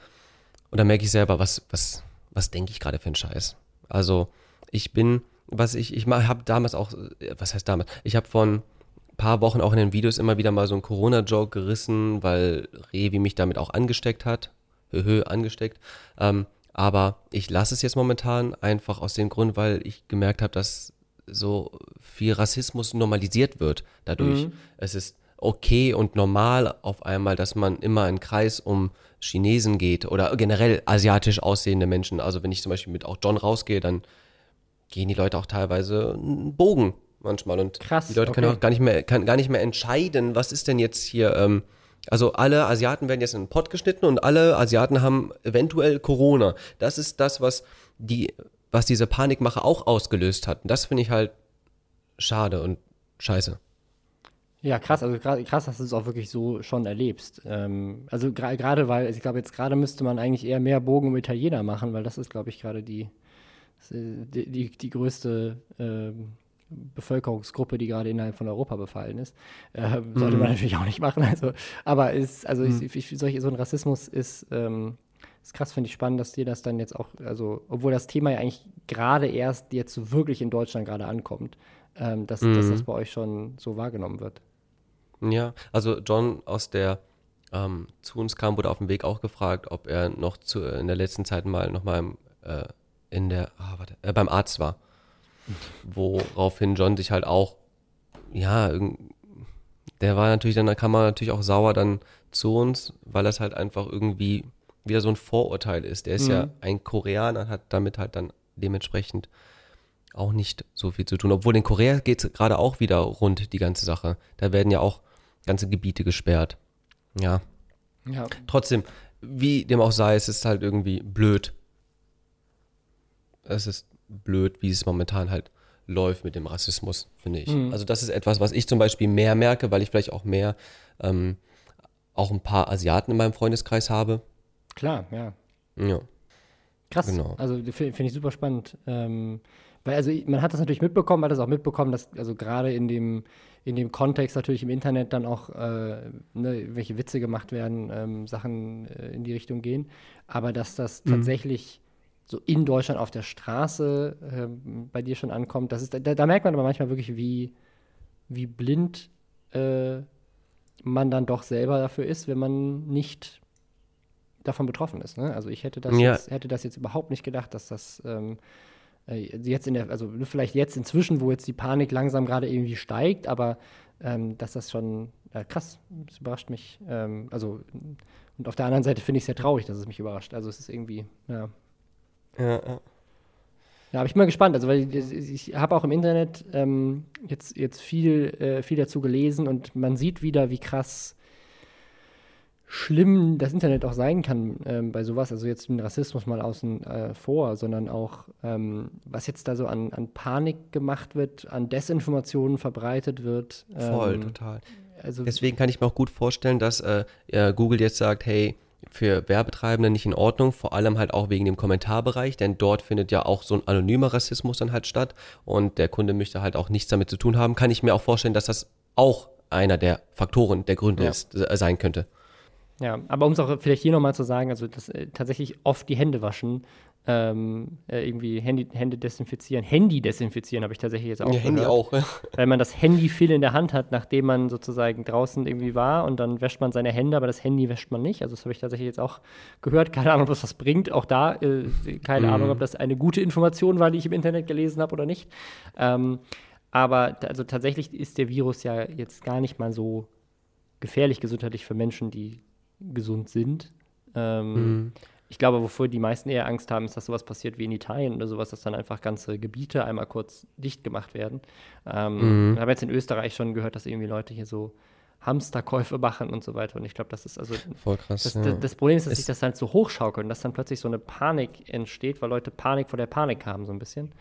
und dann merke ich selber, was, was, was denke ich gerade für einen Scheiß? Also, ich bin, was ich, ich habe damals auch, was heißt damals? Ich habe von ein paar Wochen auch in den Videos immer wieder mal so einen Corona-Joke gerissen, weil Revi mich damit auch angesteckt hat. Höhö, angesteckt. Ähm, aber ich lasse es jetzt momentan einfach aus dem Grund, weil ich gemerkt habe, dass so viel Rassismus normalisiert wird dadurch. Mhm. Es ist okay und normal auf einmal, dass man immer einen Kreis um Chinesen geht oder generell asiatisch aussehende Menschen. Also wenn ich zum Beispiel mit auch John rausgehe, dann gehen die Leute auch teilweise einen Bogen manchmal und Krass, die Leute okay. können auch gar nicht mehr, kann gar nicht mehr entscheiden, was ist denn jetzt hier, ähm, also alle Asiaten werden jetzt in den Pott geschnitten und alle Asiaten haben eventuell Corona. Das ist das, was die, was diese Panikmache auch ausgelöst hat. Und das finde ich halt schade und scheiße. Ja, krass, also krass, dass du es auch wirklich so schon erlebst. Ähm, also gerade weil, ich glaube, jetzt gerade müsste man eigentlich eher mehr Bogen um Italiener machen, weil das ist, glaube ich, gerade die, die, die, die, größte äh, Bevölkerungsgruppe, die gerade innerhalb von Europa befallen ist. Äh, sollte mhm. man natürlich auch nicht machen. Also, aber ist, also mhm. ich, ich, solch, so ein Rassismus ist, ähm, ist krass, finde ich spannend, dass dir das dann jetzt auch, also, obwohl das Thema ja eigentlich gerade erst jetzt so wirklich in Deutschland gerade ankommt, ähm, dass, mhm. dass das bei euch schon so wahrgenommen wird. Ja, also John aus der ähm, zu uns kam, wurde auf dem Weg auch gefragt, ob er noch zu, in der letzten Zeit mal noch mal äh, in der, ah, warte, äh, beim Arzt war. Woraufhin John sich halt auch, ja, der war natürlich dann, da kam er natürlich auch sauer dann zu uns, weil das halt einfach irgendwie wieder so ein Vorurteil ist. Der ist mhm. ja ein Koreaner, hat damit halt dann dementsprechend auch nicht so viel zu tun. Obwohl in Korea geht es gerade auch wieder rund, die ganze Sache. Da werden ja auch ganze Gebiete gesperrt. Ja. ja. Trotzdem, wie dem auch sei, es ist halt irgendwie blöd. Es ist blöd, wie es momentan halt läuft mit dem Rassismus, finde ich. Mhm. Also das ist etwas, was ich zum Beispiel mehr merke, weil ich vielleicht auch mehr ähm, auch ein paar Asiaten in meinem Freundeskreis habe. Klar, ja. Ja. Krass. Genau. Also finde find ich super spannend. Ähm, weil also man hat das natürlich mitbekommen, man hat das auch mitbekommen, dass also gerade in dem in dem Kontext natürlich im Internet dann auch äh, ne, welche Witze gemacht werden, ähm, Sachen äh, in die Richtung gehen. Aber dass das mhm. tatsächlich so in Deutschland auf der Straße äh, bei dir schon ankommt, das ist, da, da, merkt man aber manchmal wirklich, wie, wie blind äh, man dann doch selber dafür ist, wenn man nicht davon betroffen ist. Ne? Also ich hätte das, ja. jetzt, hätte das jetzt überhaupt nicht gedacht, dass das ähm, äh, jetzt in der, also vielleicht jetzt inzwischen, wo jetzt die Panik langsam gerade irgendwie steigt, aber ähm, dass das schon äh, krass, das überrascht mich. Ähm, also und auf der anderen Seite finde ich es sehr traurig, dass es mich überrascht. Also es ist irgendwie, ja. Ja, ja. Ja, aber ich bin mal gespannt. Also, weil ich, ich habe auch im Internet ähm, jetzt, jetzt viel, äh, viel dazu gelesen und man sieht wieder, wie krass schlimm das Internet auch sein kann ähm, bei sowas. Also jetzt den Rassismus mal außen äh, vor, sondern auch, ähm, was jetzt da so an, an Panik gemacht wird, an Desinformationen verbreitet wird. Voll, Ähm, total. Also, Deswegen kann ich mir auch gut vorstellen, dass äh, ja, Google jetzt sagt, hey, für Werbetreibende nicht in Ordnung, vor allem halt auch wegen dem Kommentarbereich, denn dort findet ja auch so ein anonymer Rassismus dann halt statt und der Kunde möchte halt auch nichts damit zu tun haben. Kann ich mir auch vorstellen, dass das auch einer der Faktoren, der Gründe Ja. ist, äh, sein könnte. Ja, aber um es auch vielleicht hier nochmal zu sagen, also dass äh, tatsächlich oft die Hände waschen, ähm, äh, irgendwie Handy, Hände desinfizieren. Handy desinfizieren habe ich tatsächlich jetzt auch Ja, Handy gehört. auch. Weil man das Handy viel in der Hand hat, nachdem man sozusagen draußen irgendwie war und dann wäscht man seine Hände, aber das Handy wäscht man nicht. Also das habe ich tatsächlich jetzt auch gehört. Keine Ahnung, ob das was bringt. Auch da, äh, keine Mhm. Ahnung, ob das eine gute Information war, die ich im Internet gelesen habe oder nicht. Ähm, aber also tatsächlich ist der Virus ja jetzt gar nicht mal so gefährlich gesundheitlich für Menschen, die gesund sind. Ähm, Mhm. Ich glaube, wovor die meisten eher Angst haben, ist, dass sowas passiert wie in Italien oder sowas, dass dann einfach ganze Gebiete einmal kurz dicht gemacht werden. Ähm, Mhm. Ich habe jetzt in Österreich schon gehört, dass irgendwie Leute hier so Hamsterkäufe machen und so weiter. Und ich glaube, das ist also Voll krass. das, ja. das, Problem ist, dass Es- sich das halt so hochschaukelt und dass dann plötzlich so eine Panik entsteht, weil Leute Panik vor der Panik haben, so ein bisschen.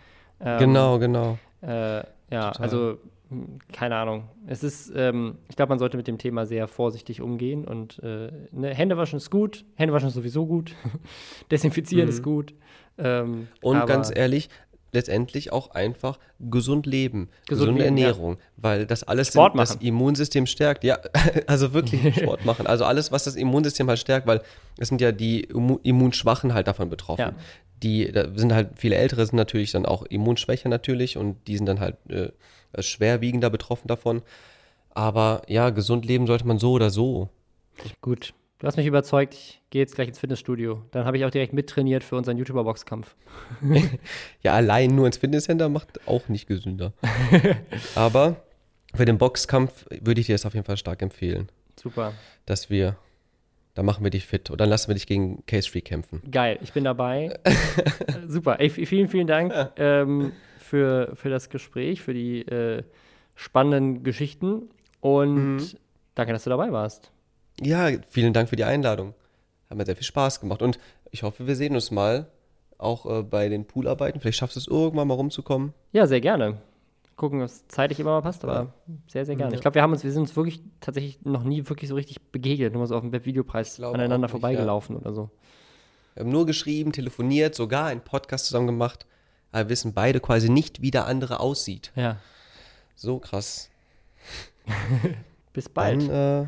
Ähm, genau, genau. äh, ja, Total. also hm, keine Ahnung. Es ist, ähm, ich glaube, man sollte mit dem Thema sehr vorsichtig umgehen und äh, ne, Hände waschen ist gut, Hände waschen ist sowieso gut, desinfizieren ist gut. Ähm, Und ganz ehrlich, letztendlich auch einfach gesund leben, Gesund gesunde leben, ja. Ernährung, weil das alles Sport das machen. Immunsystem stärkt. Ja, also wirklich Sport machen. Also alles, was das Immunsystem halt stärkt, weil es sind ja die Immu Immunschwachen halt davon betroffen. Ja. Die da sind halt viele Ältere sind natürlich dann auch immunschwächer natürlich und die sind dann halt äh, schwerwiegender betroffen davon. Aber ja, gesund leben sollte man so oder so. Gut. Du hast mich überzeugt, ich gehe jetzt gleich ins Fitnessstudio. Dann habe ich auch direkt mittrainiert für unseren YouTuber-Boxkampf. Ja, allein nur ins Fitnesscenter macht auch nicht gesünder. Aber für den Boxkampf würde ich dir das auf jeden Fall stark empfehlen, Super. dass wir, da machen wir dich fit und dann lassen wir dich gegen Case Free kämpfen. Geil, ich bin dabei. Super. Ey, vielen, vielen Dank ähm, für, für das Gespräch, für die äh, spannenden Geschichten und danke, dass du dabei warst. Ja, vielen Dank für die Einladung. Hat mir sehr viel Spaß gemacht und ich hoffe, wir sehen uns mal auch äh, bei den Poolarbeiten. Vielleicht schaffst du es irgendwann mal rumzukommen. Ja, sehr gerne. Gucken, was zeitlich immer mal passt, aber sehr, sehr gerne. Ich glaube, wir haben uns, wir sind uns wirklich tatsächlich noch nie wirklich so richtig begegnet, nur so auf dem Webvideopreis aneinander nicht, vorbeigelaufen oder so. Wir haben nur geschrieben, telefoniert, sogar einen Podcast zusammen gemacht. Aber wir wissen beide quasi nicht, wie der andere aussieht. Ja. So krass. Bis bald. Dann, äh,